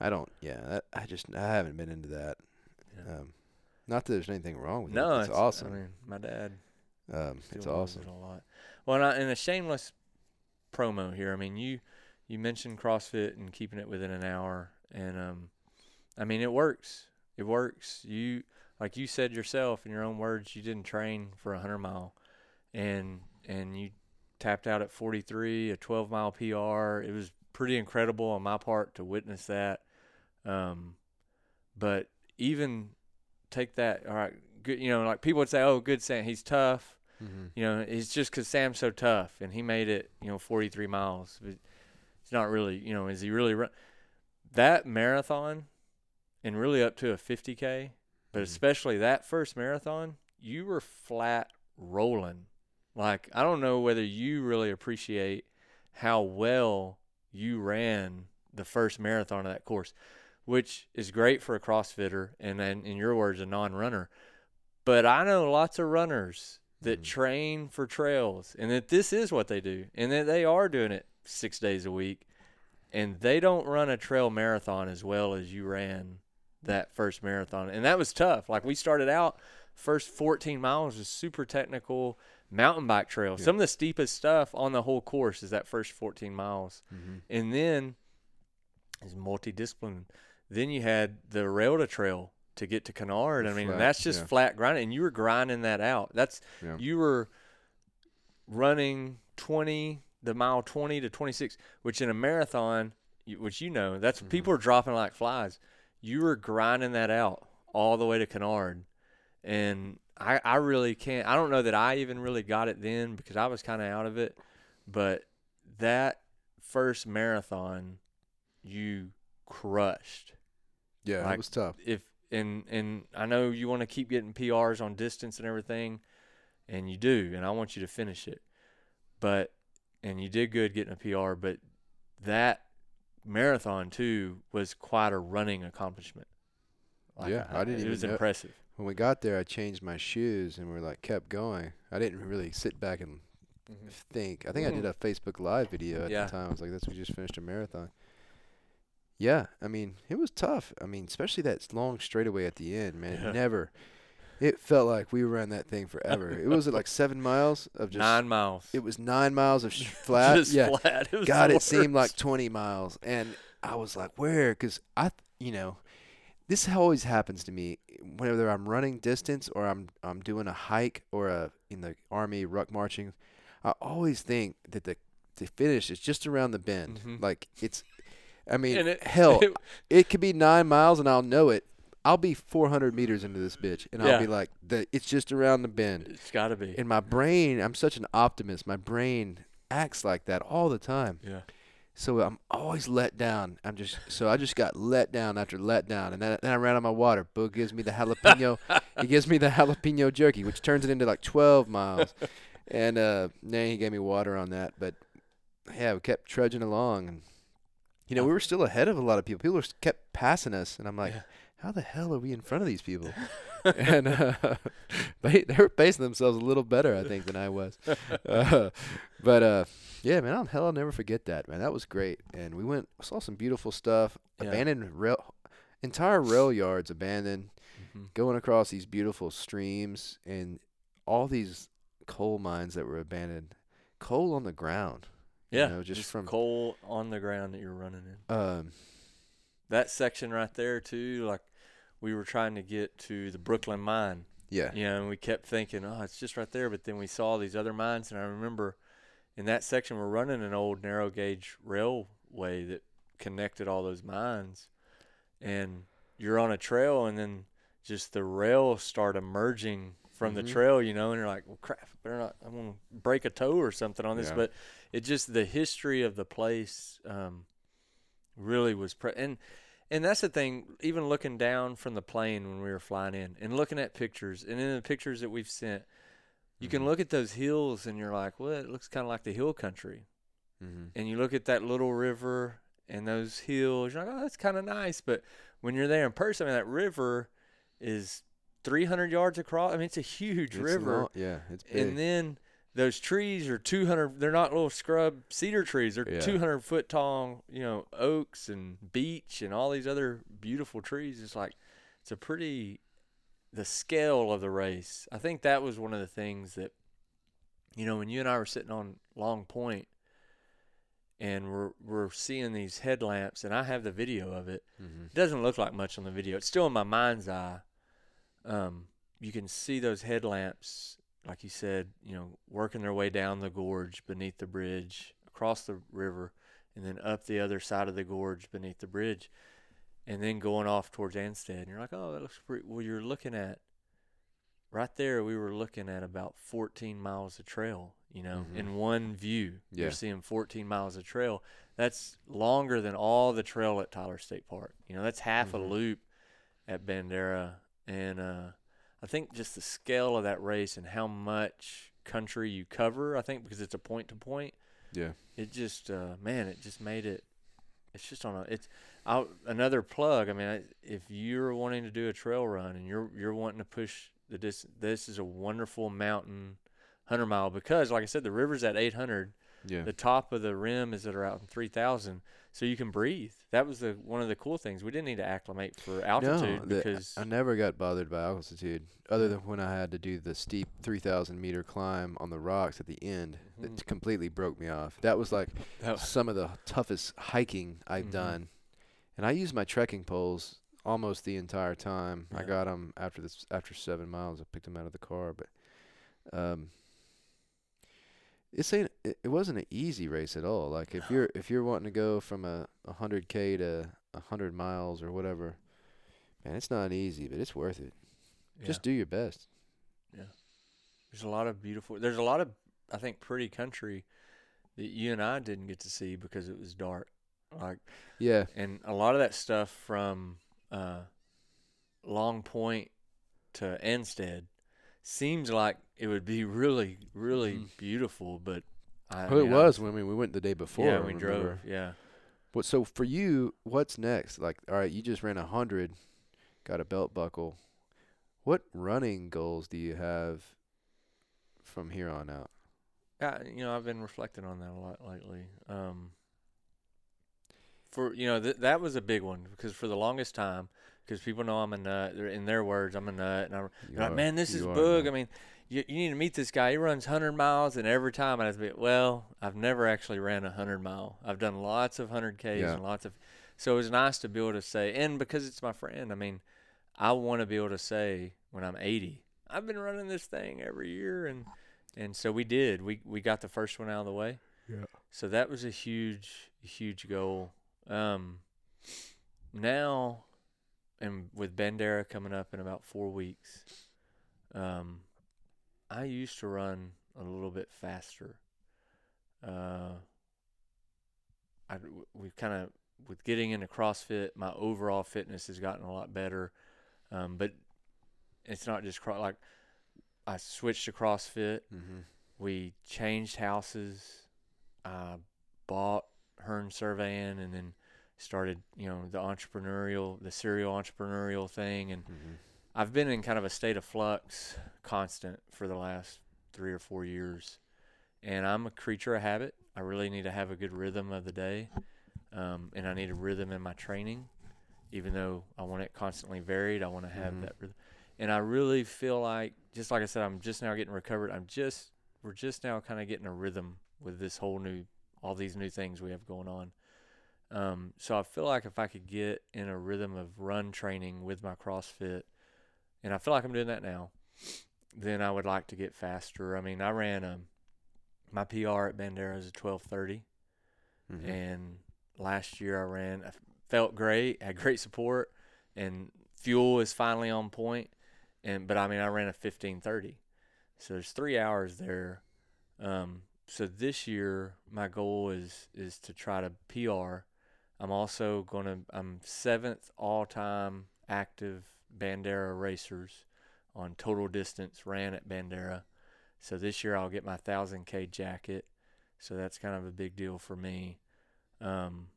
I don't. Yeah, that, I just I haven't been into that. Yeah. Um, not that there's anything wrong with it. no, it. It's, awesome. I mean, my dad um, it's awesome. it a lot. Well, and, I, and a shameless promo here. I mean, you you mentioned CrossFit and keeping it within an hour, and um, I mean, it works. It works. You like you said yourself in your own words, you didn't train for a hundred mile, and and you tapped out at 43, a 12 mile PR. It was pretty incredible on my part to witness that. Um, but even take that, all right, good. You know, like people would say, "Oh, good Sam, he's tough." hmm You know, it's just 'cause Sam's so tough and he made it, you know, 43 miles. But it's not really, you know, is he really run that marathon and really up to a 50k, but Mhm. especially that first marathon, you were flat rolling. Like I don't know whether you really appreciate how well you ran the first marathon of that course, which is great for a CrossFitter and then in your words a non-runner. But I know lots of runners that Mhm. train for trails and that this is what they do and that they are doing it 6 days a week and they don't run a trail marathon as well as you ran that first marathon. And that was tough. Like we started out first 14 miles was super technical mountain bike trail. Yeah. Some of the steepest stuff on the whole course is that first 14 miles. hmm And then is multidiscipline. Then you had the Railta Trail to get to. The I mean, flat, that's just yeah. flat grinding, and you were grinding that out. That's Yeah. you were running 20 the mile 20 to 26, which in a marathon, which you know, that's Mhm. people are dropping like flies. You were grinding that out all the way to Cunard, and I I really can't. I don't know that I even really got it then because I was kind of out of it, but that first marathon, you crushed Yeah, Like- it was tough. if and and I know you want to keep getting PRs on distance and everything, and you do, and I want you to finish it. But and you did good getting a PR, but that marathon too was quite a running accomplishment. Yeah, I didn't It was know- uh, impressive. When we got there, I changed my shoes and we like kept going. I didn't really sit back and mm-hmm. think. I think I mm-hmm. did a Facebook Live video at Yeah. the time. I was like, "That's we just finished a marathon." Yeah, I mean, it was tough. I mean, especially that long straightaway at the end, man. Yeah. It never. It felt like we ran that thing forever. it was like seven miles of just. Nine miles. It was nine miles of (laughs) sh- flat. Just yeah. flat. It God, it seemed like 20 miles. And I was like, where? Because I, you know, this always happens to me whenever I'm running distance or I'm I'm doing a hike or a in the army ruck marching. I always think that the the finish is just around the bend. Mhm. Like it's, I mean, it- (laughs) hell, it- it could be nine miles and I'll know it. I'll be 400 meters into this bitch and Yeah. I'll be like, the, it's just around the bend. it's got to be. In my brain, I'm such an optimist. My brain acts like that all the time. yeah. So I'm always let down. I'm just so I just got let down after let down, and then, then I ran out of my water. Boog gives me the jalapeno. (laughs) he gives me the jalapeno jerky, which turns it into like 12 miles, (laughs) and uh, then he gave me water on that. But yeah, we kept trudging along, and you know we were still ahead of a lot of people. People were, kept passing us, and I'm like, Yeah. how the hell are we in front of these people? (laughs) and uh, (laughs) they they were pacing themselves a little better, I think, than I was. (laughs) Uh, but uh, yeah, man, I'll, hell, I'll never forget that, man. That was great, and we went saw some beautiful stuff. Yeah. Abandoned rail, entire rail yards abandoned, Mhm. going across these beautiful streams, and all these coal mines that were abandoned, coal on the ground. You Yeah, know, just from- coal on the ground that you're running in. Um, That section right there too, like we were trying to get to the Brooklyn mine. yeah, You know, and we kept thinking, oh, it's just right there. But then we saw these other mines, and I remember in that section we're running an old narrow gauge railway that connected all those mines, and you're on a trail, and then just the rails start emerging from Mhm. the trail, you know, and you're like, well, crap, better not, I'm gonna break a toe or something on this. Yeah. But it just the history of the place um, really was pre- and and that's the thing even looking down from the plane when we were flying in and looking at pictures and in the pictures that we've sent you can Mhm. look at those hills and you're like well it looks kind of like the hill country hmm and you look at that little river and those hills you're like oh that's kind of nice but when you're there in person I mean, that river is 300 yards across i mean it's a huge river yeah, it's big. and then those trees are 200 they're not little scrub cedar trees they're Yeah. 200 foot tall you know oaks and beech and all these other beautiful trees it's like it's a pretty the scale of the race i think that was one of the things that you know when you and i were sitting on long point and we're we're seeing these headlamps and i have the video of it Mhm. it doesn't look like much on the video. It's still in my mind's eye. Um, you can see those headlamps, like you said, you know, working their way down the gorge beneath the bridge, across the river, and then up the other side of the gorge beneath the bridge, and then going off towards Ansted. And you're like, oh, that looks pretty. Well, you're looking at right there. We were looking at about 14 miles of trail. You know, Mhm. in one view, Yeah. you're seeing 14 miles of trail that's longer than all the trail at Tyler State Park. You know, that's half a Mhm. loop at Bandera, and uh, I think just the scale of that race and how much country you cover. I think because it's a point to point, Yeah. it just uh, man, it just made it. It's just on a it's i another plug. I mean, I, if you're wanting to do a trail run and you're you're wanting to push the dis, this is a wonderful mountain hundred mile because, like I said, the river's at 800 Yeah. the top of the rim is at around 3000 so you can breathe that was the one of the cool things we didn't need to acclimate for altitude no, the- because I never got bothered by altitude, other than when I had to do the steep 3,000 meter climb on the rocks at the end. Mhm. It completely broke me off. That was like that some of the toughest hiking I've Mhm. done, and I used my trekking poles almost the entire time. I got them after this after seven miles. I picked them out of the car, but um, it's ain't it, it wasn't an easy race at all. Like if you're if you're wanting to go from a hundred k to a hundred miles or whatever, man, it's not easy, but it's worth it. yeah. Just do your best. Yeah, there's a lot of beautiful there's a lot of i think pretty country that you and i didn't get to see because it was dark like Yeah, and a lot of that stuff from uh, long point to Ansted seems like it would be really really Mhm. beautiful but I it mean, I- was when we, we went the day before. yeah we remember. drove yeah What so for you? What's next? Like, all right, you just ran a hundred, got a belt buckle. What running goals do you have from here on out? Yeah, you know, I've been reflecting on that a lot lately. Um, for you know, th- that was a big one because for the longest time, because people know I'm a nut. They're, in their words, I'm a nut, and I'm like, man, this is you Boog. I mean, you, you need to meet this guy. He runs 100 miles, and every time I to be, well, I've never actually ran a 100 mile. I've done lots of 100 Ks Yeah. and lots of. So it was nice to be able to say, and because it's my friend, I mean, I want to be able to say when I'm 80, I've been running this thing every year, and and so we did. We we got the first one out of the way. Yeah. So that was a huge huge goal. Um, now, and with Bandera coming up in about four weeks, um, I used to run a little bit faster. Uh, I we've kind of with getting into CrossFit, my overall fitness has gotten a lot better. Um, but it's not just like I switched to CrossFit. Mm-hmm. We changed houses. I bought Hearn Surveying and then started, you know, the entrepreneurial, the serial entrepreneurial thing. And Mm-hmm. I've been in kind of a state of flux, constant for the last three or four years, and I'm a creature of habit. I really need to have a good rhythm of the day, um, and I need a rhythm in my training. Even though I want it constantly varied, I want to have Mhm. that rhythm. And I really feel like, just like I said, I'm just now getting recovered. I'm just, we're just now kind of getting a rhythm with this whole new, all these new things we have going on. Um, so I feel like if I could get in a rhythm of run training with my CrossFit, and I feel like I'm doing that now, then I would like to get faster. I mean, I ran um, my PR at Bandera is a 12:30, Mhm. and last year I ran. I felt great, (laughs) had great support, and fuel is finally on point. And but I mean, I ran a 15:30, so there's three hours there. Um, so this year my goal is is to try to PR. I'm also gonna I'm seventh all time active Bandera racers on total distance ran at Bandera. So this year I'll get my thousand K jacket. So that's kind of a big deal for me. Um,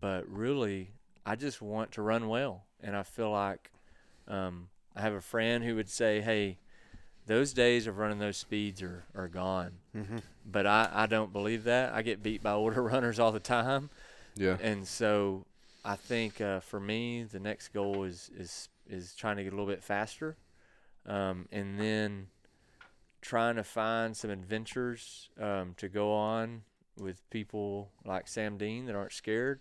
but really, I just want to run well, and I feel like um, I have a friend who would say, "Hey, those days of running those speeds are are gone." Mhm. But I I don't believe that. I get beat by older (laughs) runners all the time, Yeah. and so I think uh, for me the next goal is is is trying to get a little bit faster, um, and then trying to find some adventures um, to go on with people like Sam Dean that aren't scared.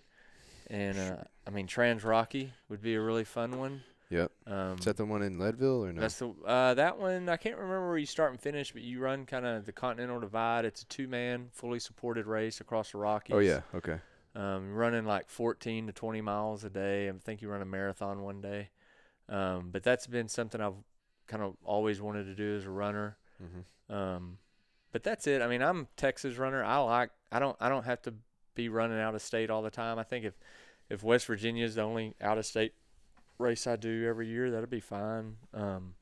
And uh, I mean, Trans Rocky would be a really fun one. Yep. Um, Is that the one in Leadville or no? that's the uh, that one. I can't remember where you start and finish, but you run kind of the Continental Divide. It's a two-man, fully supported race across the Rockies. oh yeah. Okay. Um, running like 14 to 20 miles a day. I think you run a marathon one day. Um, but that's been something I've kind of always wanted to do as a runner. Mm-hmm. Um, but that's it. I mean, I'm a Texas runner. I like. I don't. I don't have to be running out of state all the time. I think if if West Virginia is the only out of state race I do every year, that'll be fine. Um,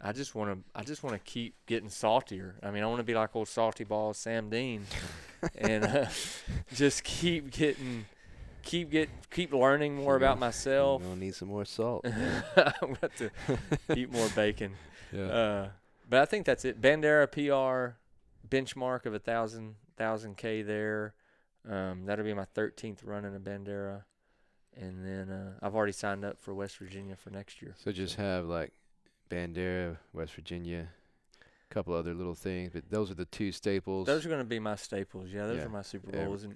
I just want to. I just want to keep getting saltier. I mean, I want to be like old salty balls Sam Dean, (laughs) and uh, just keep getting, keep get, keep learning more about myself. We'll need some more salt. (laughs) I'm about to eat more bacon. (laughs) yeah. Uh, but I think that's it. Bandera PR benchmark of a thousand thousand k there. Um, that'll be my thirteenth run in a Bandera, and then uh, I've already signed up for West Virginia for next year. so just have like Bandera, West Virginia, a couple other little things, but those are the two staples. Those are going to be my staples. Yeah, those Yeah. are my Super Yeah. Bowls, and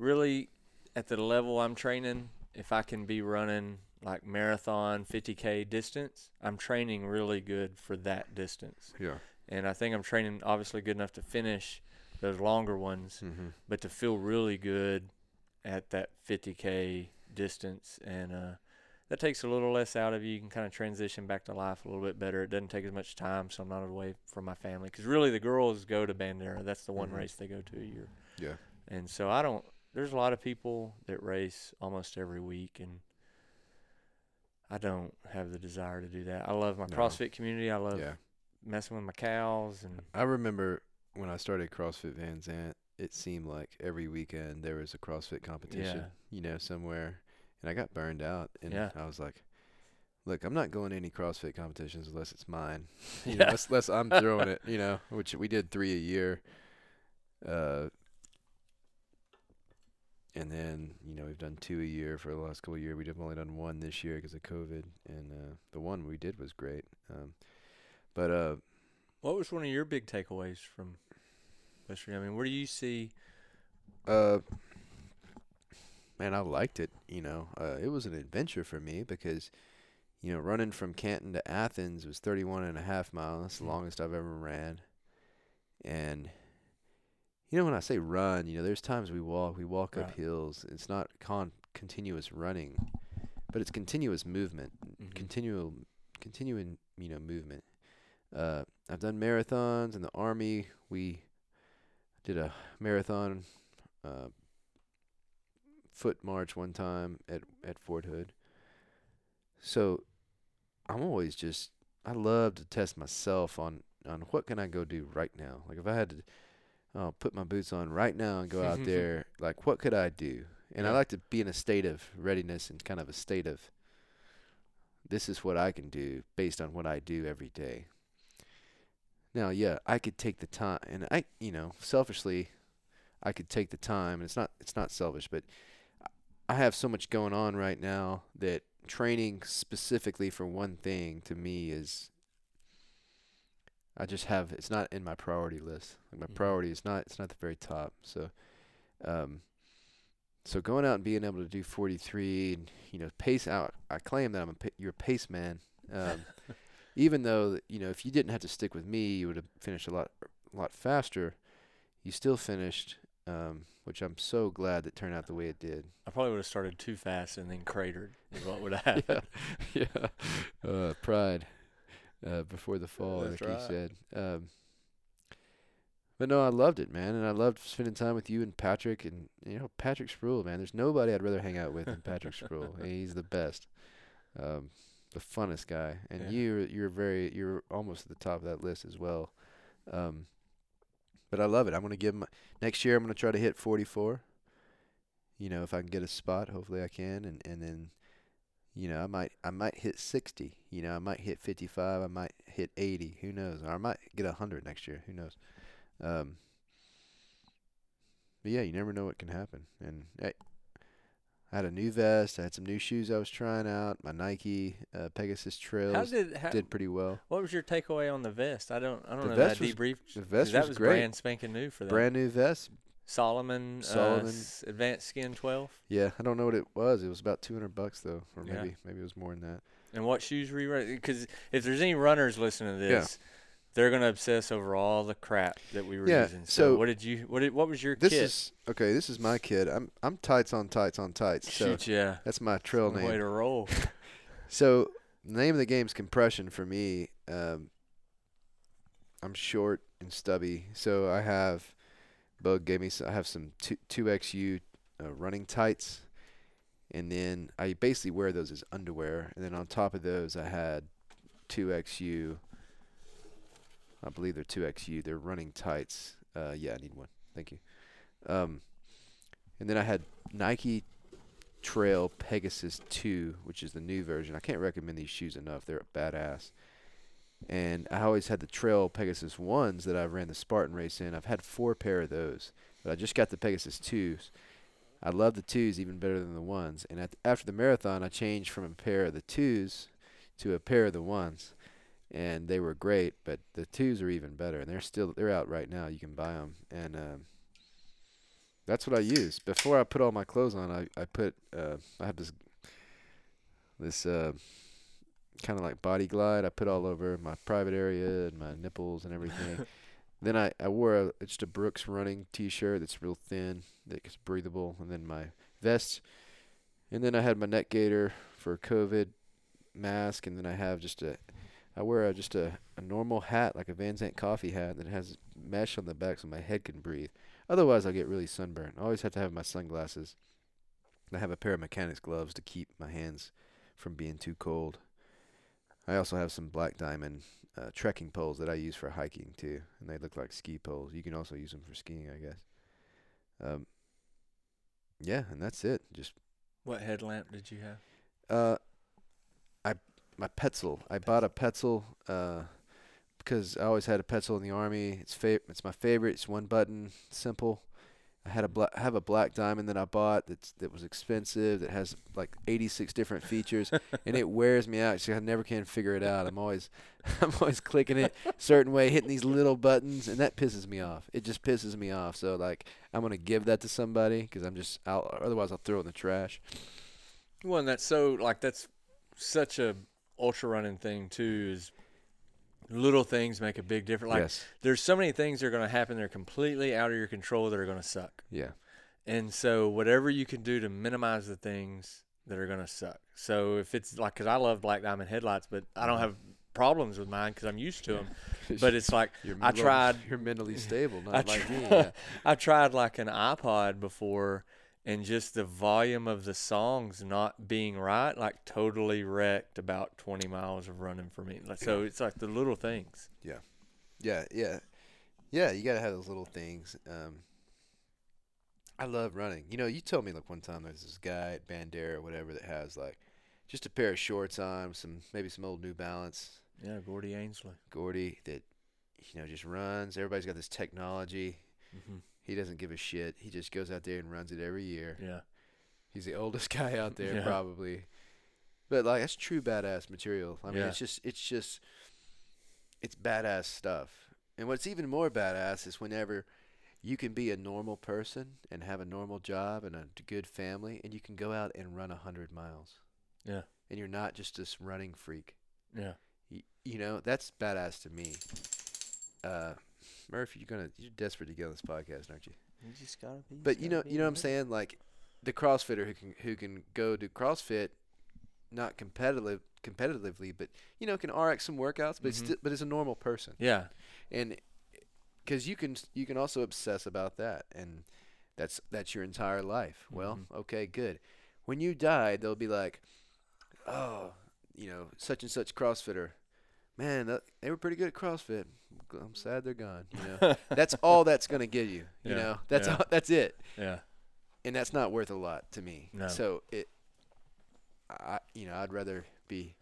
really at the level I'm training, if I can be running like marathon 50k distance, I'm training really good for that distance. yeah. And I think I'm training obviously good enough to finish those longer ones. Mm-hmm. but to feel really good at that 50k distance and uh, that takes a little less out of you you can kind of transition back to life a little bit better it doesn't take as much time so i'm not away from my family because really the girls go to bandera that's the one Mhm. race they go to a year Yeah. and so i don't there's a lot of people that race almost every week and i don't have the desire to do that i love my No. crossfit community i love Yeah. messing with my cows and I remember when I started CrossFit Van Zandt, it seemed like every weekend there was a CrossFit competition, Yeah. you know, somewhere. And I got burned out and Yeah. I was like, look, I'm not going to any CrossFit competitions unless it's mine. (laughs) You know, unless, unless I'm throwing it, you know, (laughs) which we did three a year. Uh, and then, you know, we've done two a year for the last couple of years. We've only done one this year because of COVID. And uh, the one we did was great. Um, but uh, What was one of your big takeaways from West Virginia? I mean, where do you see? Uh, man, I liked it. You know, uh, it was an adventure for me because, you know, running from Canton to Athens was 31 and a half miles. That's the Mm. longest I've ever ran. And, you know, when I say run, you know, there's times we walk, we walk up hills. It's not con- continuous running, but it's continuous movement, Mhm. continual, continuing, you know, movement. Uh, I've done marathons in the army. We did a marathon uh, foot march one time at at Fort Hood. So I'm always just I love to test myself on on what can I go do right now. Like if I had to uh, put my boots on right now and go out (laughs) there, like what could I do? And I like to be in a state of readiness and kind of a state of this is what I can do based on what I do every day. Now, yeah, I could take the time, and I, you know, selfishly, I could take the time, and it's not, it's not selfish, but I have so much going on right now that training specifically for one thing to me is, I just have, it's not in my priority list. Like my Mhm. priority is not, it's not the very top. So, um, so going out and being able to do 43 and you know pace out, I claim that I'm a you're a pace man. Um, (laughs) even though you know if you didn't have to stick with me, you would have finished a lot a lot faster. You still finished, um, which I'm so glad that turned out the way it did. I probably would have started too fast and then cratered. Is what would have (laughs) yeah, happened. (laughs) yeah. Uh, pride uh, before the fall, That's like right. you said. Um, but no, I loved it, man, and I loved spending time with you and Patrick, and you know Patrick Sproul, man. There's nobody I'd rather hang out with than Patrick Sproul. (laughs) He's the best, um, the funnest guy, and Yeah. you're you're very you're almost at the top of that list as well. Um, but I love it. I'm gonna give him next year. I'm gonna try to hit 44. You know, if I can get a spot, hopefully I can, and and then you know, I might I might hit 60. You know, I might hit 55. I might hit 80. Who knows? Or I might get 100 next year. Who knows? Um, but yeah, you never know what can happen. And I, I had a new vest. I had some new shoes I was trying out. My Nike uh, Pegasus How did how, did pretty well. what was your takeaway on the vest? I don't I don't The know vest that was- debrief. the vest that was was great. brand spanking new for them. Brand new vest. Salomon, Salomon. Uh, Advanced Skin 12. Yeah, I don't know what it was. It was about 200 bucks though, or Yeah. maybe maybe it was more than that. And what shoes were you running? Because if there's any runners listening to Yeah. this, they're gonna obsess over all the crap that we were Yeah, using. So, so what did you? What did? What was your This kit? is okay. This is my kid. I'm I'm tights on tights on tights. So Shoot, yeah. that's my trail Way name. to roll. (laughs) So the name of the game's compression for me. Um, I'm short and stubby, so I have. Boog gave me. s- I have some two 2XU uh, running tights, and then I basically wear those as underwear. And then on top of those, I had 2XU. I believe they're 2XU. They're running tights. Uh, yeah, I need one. Thank you. Um, and then I had Nike Trail Pegasus 2, which is the new version. I can't recommend these shoes enough. They're badass. And I always had the Trail Pegasus 1s that I ran the Spartan race in. I've had four pair of those, but I just got the Pegasus 2s. I love the 2s even better than the 1s. And at, after the marathon, I changed from a pair of the 2s to a pair of the 1s. And they were great, but the 2s are even better. And they're still they're out right now. You can buy them. And um, that's what I use. Before I put all my clothes on, I, I put uh, I have this this uh, kind of like body glide I put all over my private area and my nipples and everything. (laughs) then I, I wore a, just a Brooks running T-shirt that's real thin, that's breathable, and then my vest, and then I had my neck gaiter for COVID mask, and then I have just a I wear a, just a, a normal hat like a Van Zandt coffee hat that has mesh on the back so my head can breathe. Otherwise, I'll get really sunburned. I always have to have my sunglasses. I have a pair of mechanics gloves to keep my hands from being too cold. I also have some black diamond uh, trekking poles that I use for hiking too, and they look like ski poles. You can also use them for skiing, I guess. Um, yeah, and that's it. Just What headlamp did you have? uh, I my Petzl. I bought a Petzl uh, because I always had a Petzl in the army. It's fa- It's my favorite. It's one button, simple. I had a bla- have a black diamond that I bought that's that was expensive. That has like 86 different features, and it wears me out. So I never can figure it out. I'm always (laughs) I'm always clicking it certain way, hitting these little buttons, and that pisses me off. It just pisses me off. So like I'm gonna give that to somebody because I'm just otherwise I'll throw it in the trash. Well, and that's so like that's such a ultra running thing too. Is little things make a big difference. Like yes. there's so many things that are going to happen that are completely out of your control that are going to suck. Yeah. And so whatever you can do to minimize the things that are going to suck. So if it's like, cause I love black diamond headlights, but I don't mm-hmm. have problems with mine because I'm used to them. (laughs) But it's like You're I tried- You're mentally stable, (laughs) not I like me. Yeah. (laughs) I tried like an iPod before, and just the volume of the songs not being right, like totally wrecked about 20 miles of running for me. Like, so it's like the little things. yeah, yeah, yeah. Yeah. You gotta have those little things. Um, I love running. You know, you told me like one time there's this guy at Bandera or whatever that has like just a pair of shorts on, some maybe some old New Balance, Yeah, Gordy Ainsleigh. Gordy that you know just runs. Everybody's got this technology. hmm He doesn't give a shit. He just goes out there and runs it every year. Yeah. He's the (laughs) oldest guy out there Yeah. probably. But like that's true badass material. I mean, Yeah. it's just it's just it's badass stuff. And what's even more badass is whenever you can be a normal person and have a normal job and a good family and you can go out and run a 100 miles. Yeah. And you're not just this running freak. Yeah. Y- you know, that's badass to me. Uh Murph, you're gonna you're desperate to get on this podcast, aren't you? You just gotta be. But you know, you know what I'm saying? Like the CrossFitter who can who can go to CrossFit, not competitive competitively, but you know can RX some workouts, but Mhm. sti- but is a normal person, Yeah. and because you can you can also obsess about that, and that's that's your entire life. Well, Mhm. okay, good. When you die, they'll be like, oh, you know, such and such CrossFitter. Man, they were pretty good at CrossFit. I'm sad they're gone. You know, (laughs) that's all that's gonna give you. You Yeah, know, that's yeah. all, that's it Yeah. and that's not worth a lot to me. No. So it, I you know I'd rather be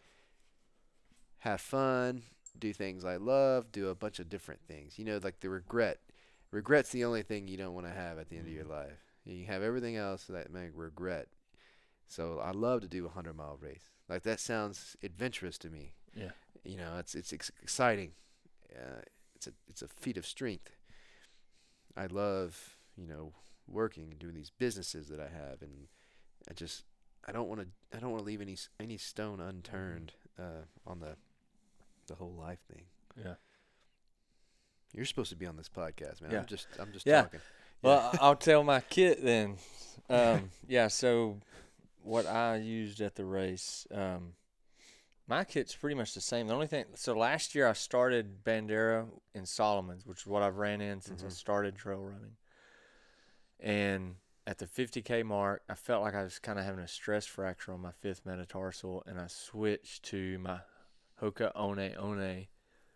have fun, do things I love, do a bunch of different things. You know, like the regret. Regret's the only thing you don't want to have at the end of your mm-hmm. life. You have everything else that make regret. So I love to do a hundred mile race. Like that sounds adventurous to me. Yeah. You know, it's it's exciting. Uh, it's a it's a feat of strength. I love you know working and doing these businesses that I have, and I just I don't want to I don't want to leave any any stone unturned uh, on the the whole life thing. Yeah. You're supposed to be on this podcast, man. Yeah. I'm just I'm just Yeah. talking. Well, I'll tell my kit then. Um, (laughs) yeah. So, what I used at the race, um, my kit's pretty much the same. The only thing, so last year I started Bandera in Salomon's, which is what I've ran in since I Mhm. started trail running. And at the 50k mark, I felt like I was kind of having a stress fracture on my fifth metatarsal, and I switched to my Hoka One One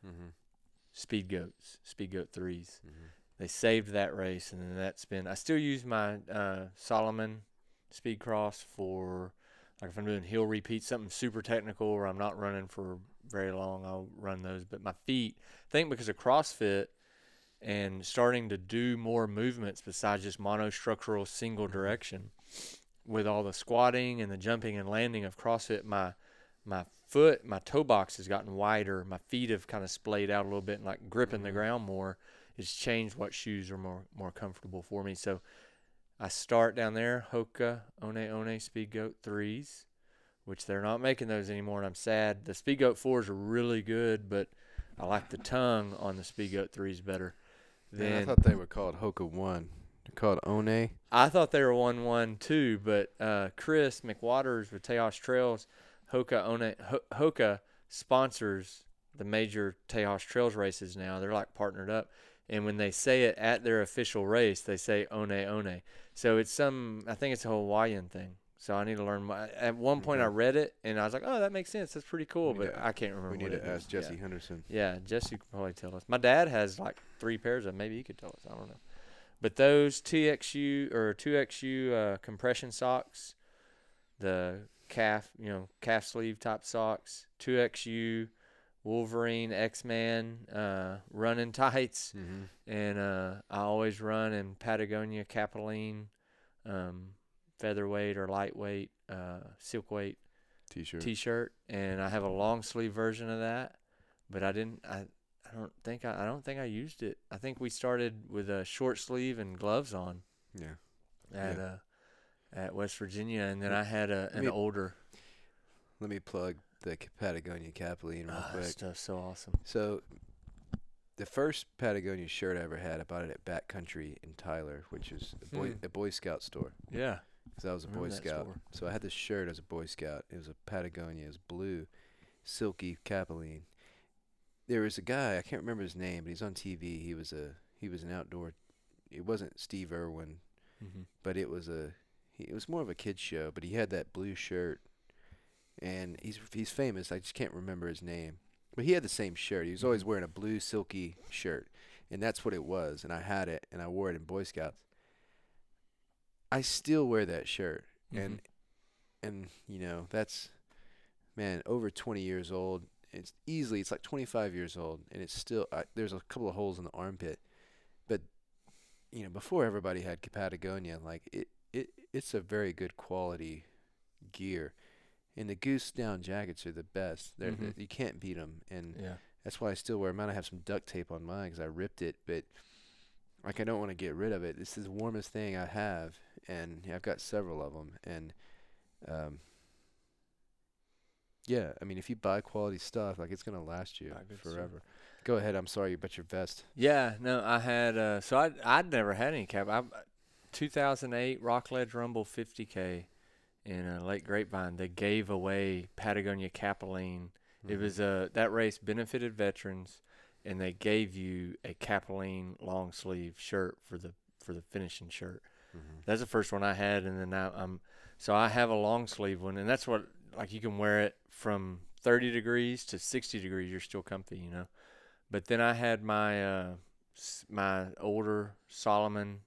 Mm-hmm. Speed Goats, Speed Goat threes Mm-hmm. they saved that race and then that's been I still use my uh, Solomon speed cross for like if I'm doing hill repeats something super technical or I'm not running for very long I'll run those but my feet I think because of CrossFit and starting to do more movements besides just monostructural single direction with all the squatting and the jumping and landing of CrossFit my my foot my toe box has gotten wider my feet have kind of splayed out a little bit and like gripping the Mhm. ground more it's changed what shoes are more more comfortable for me. So I start down there, Hoka One One Speed Goat threes, which they're not making those anymore, and I'm sad. The Speed Goat fours are really good, but I like the tongue on the Speed Goat threes better. Then I thought they were called Hoka One. They're called One. I thought they were one one too, but uh, Chris McWaters with Tejas Trails, Hoka One Ho- Hoka sponsors the major Tejas Trails races now. They're like partnered up, and when they say it at their official race, they say One One. So it's some, I think it's a Hawaiian thing. So I need to learn. My, at one point, I read it and I was like, "Oh, that makes sense. That's pretty cool." But to- I can't remember. We need what to it ask is. Yeah. Jesse Henderson. Yeah, Jesse could probably tell us. My dad has like three pairs of. Maybe he could tell us. I don't know. But those TXU or 2XU uh, compression socks, the calf, you know, calf sleeve type socks, 2XU Wolverine X Man uh, running tights, Mm-hmm. and uh, I always run in Patagonia Capilene, um, featherweight or lightweight, uh, silk weight T-shirt. t-shirt and I have a long sleeve version of that, but I didn't I I don't think I, I don't think I used it. I think we started with a short sleeve and gloves on yeah. at Yeah. uh at West Virginia and then I had a, an me- older Let me plug the Patagonia Capilene real that quick. stuff's so awesome. So, the first Patagonia shirt I ever had, I bought it at Backcountry in Tyler, which is a boy Hmm. a Boy Scout store. Yeah. Because I was a Boy Scout, store. so I had this shirt as a Boy Scout. It was a Patagonia, it was blue, silky Capilene. There was a guy I can't remember his name, but he's on TV. He was a he was an outdoor. It wasn't Steve Irwin, Mm-hmm. but it was a he, it was more of a kids show. But he had that blue shirt, and he's he's famous. I just can't remember his name, but he had the same shirt. He was always Mhm. wearing a blue silky shirt, and that's what it was. And I had it, and I wore it in Boy Scouts. I still wear that shirt, and and you know that's man, over 20 years old. It's easily it's like 25 years old, and it's still I, there's a couple of holes in the armpit, but you know before everybody had Patagonia, like it it it's a very good quality gear, and the goose down jackets are the best. They're, Mhm. you can't beat them, and Yeah. that's why I still wear mine. I have some duct tape on mine because I ripped it, but like I don't want to get rid of it. This is the warmest thing I have, and I've got several of them. And um, yeah, I mean, if you buy quality stuff, like it's gonna last you Buy good stuff. forever. Go ahead. I'm sorry about your vest. Yeah, no, I had uh so I I'd never had any cap. I 2008 Rockledge Rumble 50K in uh, Lake Grapevine. They gave away Patagonia Capilene. It was uh that race benefited veterans and they gave you a Capilene long sleeve shirt for the for the finishing shirt. Mhm. That's the first one I had, and then now I'm so I have a long sleeve one, and that's what like you can wear it from 30 degrees to 60 degrees. You're still comfy, you know. But then I had my uh my older Salomon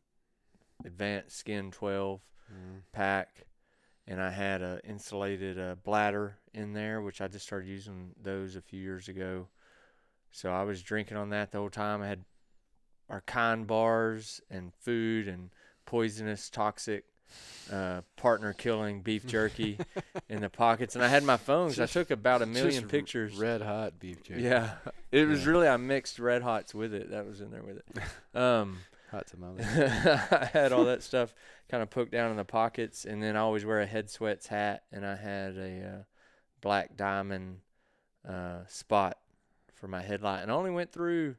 Advanced Skin 12 Mhm. pack, and I had a insulated uh, bladder in there, which I just started using those a few years ago. So I was drinking on that the whole time. I had our kind bars and food and poisonous, toxic, uh, partner killing beef jerky (laughs) in the pockets, and I had my phone 'cause I took about a million pictures. Red hot beef jerky. Yeah, it was really I mixed red hots with it. That was in there with it. (laughs) Um, Hot tamale. (laughs) I had all that stuff kind of poked down in the pockets, and then I always wear a head sweats hat, and I had a uh, black diamond uh, spot for my headlight, and I only went through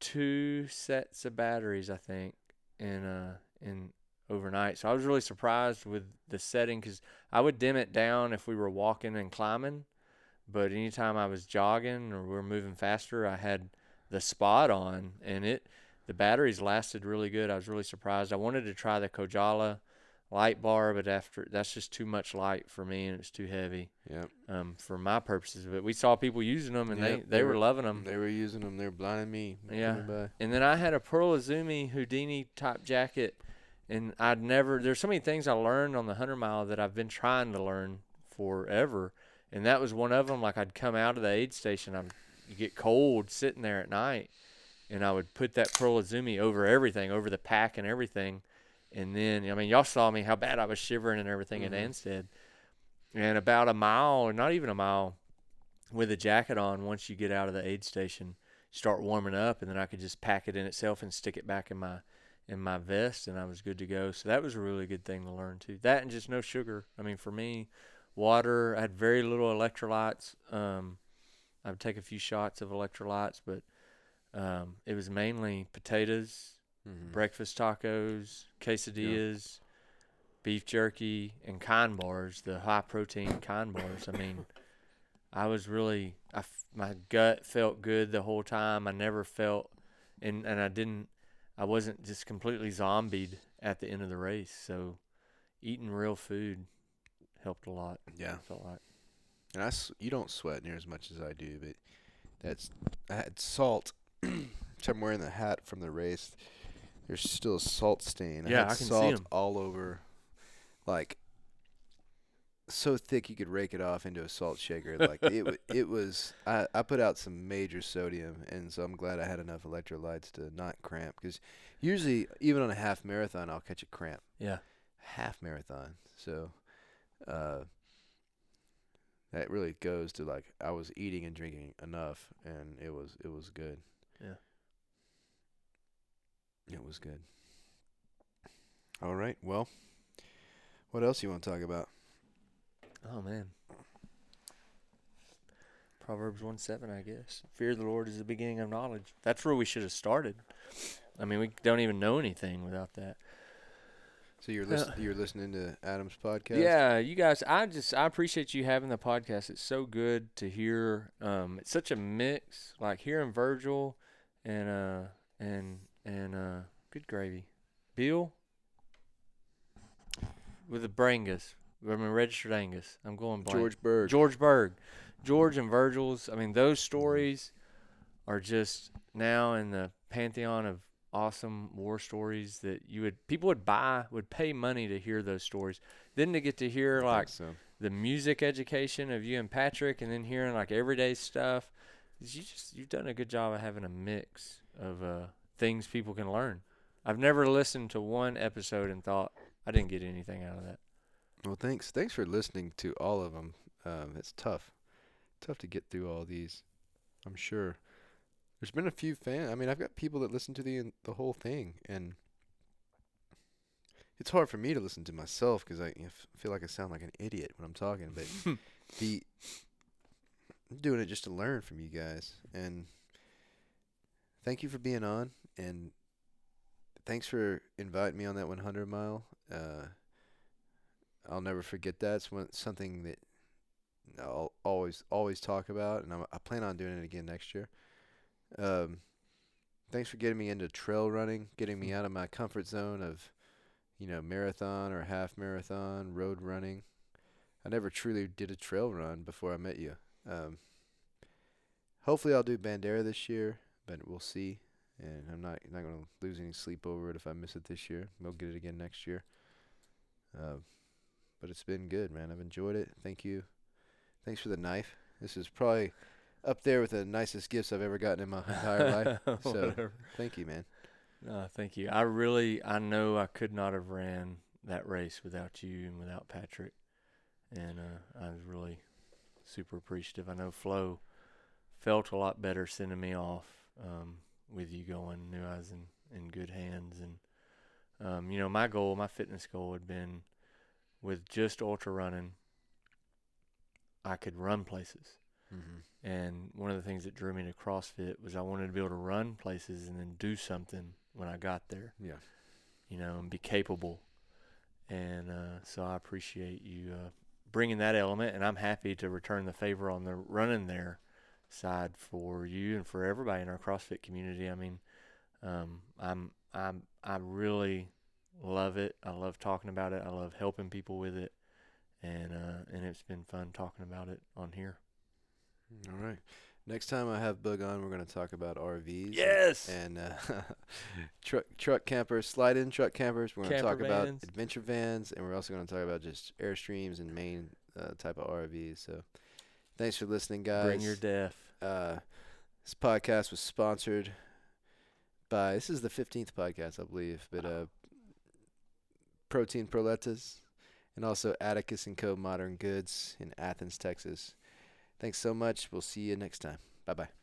two sets of batteries, I think, in uh in overnight. So I was really surprised with the setting because I would dim it down if we were walking and climbing, but anytime I was jogging or we are moving faster, I had the spot on, and it the batteries lasted really good. I was really surprised. I wanted to try the Kogalla light bar, but after that's just too much light for me, and it's too heavy Yep. um, for my purposes. But we saw people using them, and Yep, they, they they were were- loving them. They were using them. They were blinding me. Yeah. And then I had a Pearl Izumi Houdini type jacket, and I'd never. There's so many things I learned on the hundred mile that I've been trying to learn forever, and that was one of them. Like I'd come out of the aid station, I'd you get cold sitting there at night, and I would put that Pearl Izumi over everything, over the pack and everything, and then I mean y'all saw me how bad I was shivering and everything Mhm. at Ansted, and about a mile or not even a mile, with a jacket on, once you get out of the aid station start warming up and then I could just pack it in itself and stick it back in my in my vest and I was good to go. So that was a really good thing to learn too. That and just no sugar. I mean for me, water, I had very little electrolytes. Um I would take a few shots of electrolytes, but um it was mainly potatoes, Mhm. breakfast tacos, quesadillas, beef jerky, and kind bars, the high protein kind bars. I mean, (laughs) I was really, I my gut felt good the whole time. I never felt, and, and I didn't, I wasn't just completely zombied at the end of the race. So eating real food helped a lot. Yeah. I felt like. And I s- you don't sweat near as much as I do, but that's I had salt. Which (clears throat) I'm wearing the hat from the race. There's still a salt stain. Yeah, I, I can see salt 'em. all over, like so thick you could rake it off into a salt shaker. Like it, (laughs) it was. I, I put out some major sodium, and so I'm glad I had enough electrolytes to not cramp. Because usually, even on a half marathon, I'll catch a cramp. Yeah. half marathon. So uh that really goes to like I was eating and drinking enough and it was it was good. Yeah. It was good. All right. Well, what else you want to talk about? Oh man. Proverbs one seven, I guess. Fear of the Lord is the beginning of knowledge. That's where we should have started. I mean, we don't even know anything without that. So you're listen, you're listening to Adam's podcast? Yeah, you guys, I just I appreciate you having the podcast. It's so good to hear. Um, it's such a mix, like hearing Virgil and uh and and uh good gravy, Bill with the Brangus. I mean registered Angus. I'm going blank. George Berg. George Berg, George and Virgil's. I mean, those stories are just now in the pantheon of awesome war stories that you would people would buy would pay money to hear those stories. Then to get to hear like so. the music education of you and Patrick, and then hearing like everyday stuff. You just you've done a good job of having a mix of uh, things people can learn. I've never listened to one episode and thought I didn't get anything out of that. Well, thanks. Thanks for listening to all of them. Um, it's tough, tough to get through all these. I'm sure. There's been a few fan. I mean, I've got people that listen to the the whole thing, and it's hard for me to listen to myself because I you know, f- feel like I sound like an idiot when I'm talking. But (laughs) the I'm doing it just to learn from you guys, and thank you for being on, and thanks for inviting me on that 100 mile. Uh, I'll never forget that. It's one, something that I'll always always talk about, and I'm, I plan on doing it again next year. Um, thanks for getting me into trail running, getting me out of my comfort zone of, you know, marathon or half marathon, road running. I never truly did a trail run before I met you. Um, hopefully, I'll do Bandera this year, but we'll see. And I'm not not gonna lose any sleep over it if I miss it this year. We'll get it again next year. Uh, but it's been good, man. I've enjoyed it. Thank you. Thanks for the knife. This is probably up there with the nicest gifts I've ever gotten in my (laughs) entire life. (laughs) So thank you, man. No, thank you. I really, I know I could not have ran that race without you and without Patrick, and uh, I was really super appreciative. I know Flo felt a lot better sending me off um, with you going. Knew I was in in good hands, and um, you know my goal, my fitness goal had been with just ultra running. I could run places. Mm-hmm. And one of the things that drew me to CrossFit was I wanted to be able to run places and then do something when I got there, Yeah. you know, and be capable. And uh, so I appreciate you uh, bringing that element, and I'm happy to return the favor on the running there side for you and for everybody in our CrossFit community. I mean, um, I'm I'm I really love it. I love talking about it. I love helping people with it, and uh, and it's been fun talking about it on here. All right. Next time I have Boog on, we're going to talk about RVs. Yes. And uh, (laughs) truck truck campers, slide in truck campers. We're going to talk about adventure vans, and we're also going to talk about just airstreams and main uh, type of RVs. So, thanks for listening, guys. Bring your deaf. Uh, this podcast was sponsored by. This is the fifteenth podcast, I believe, but uh, Protein Proletas, and also Atticus and Co. Modern Goods in Athens, Texas. Thanks so much. We'll see you next time. Bye bye.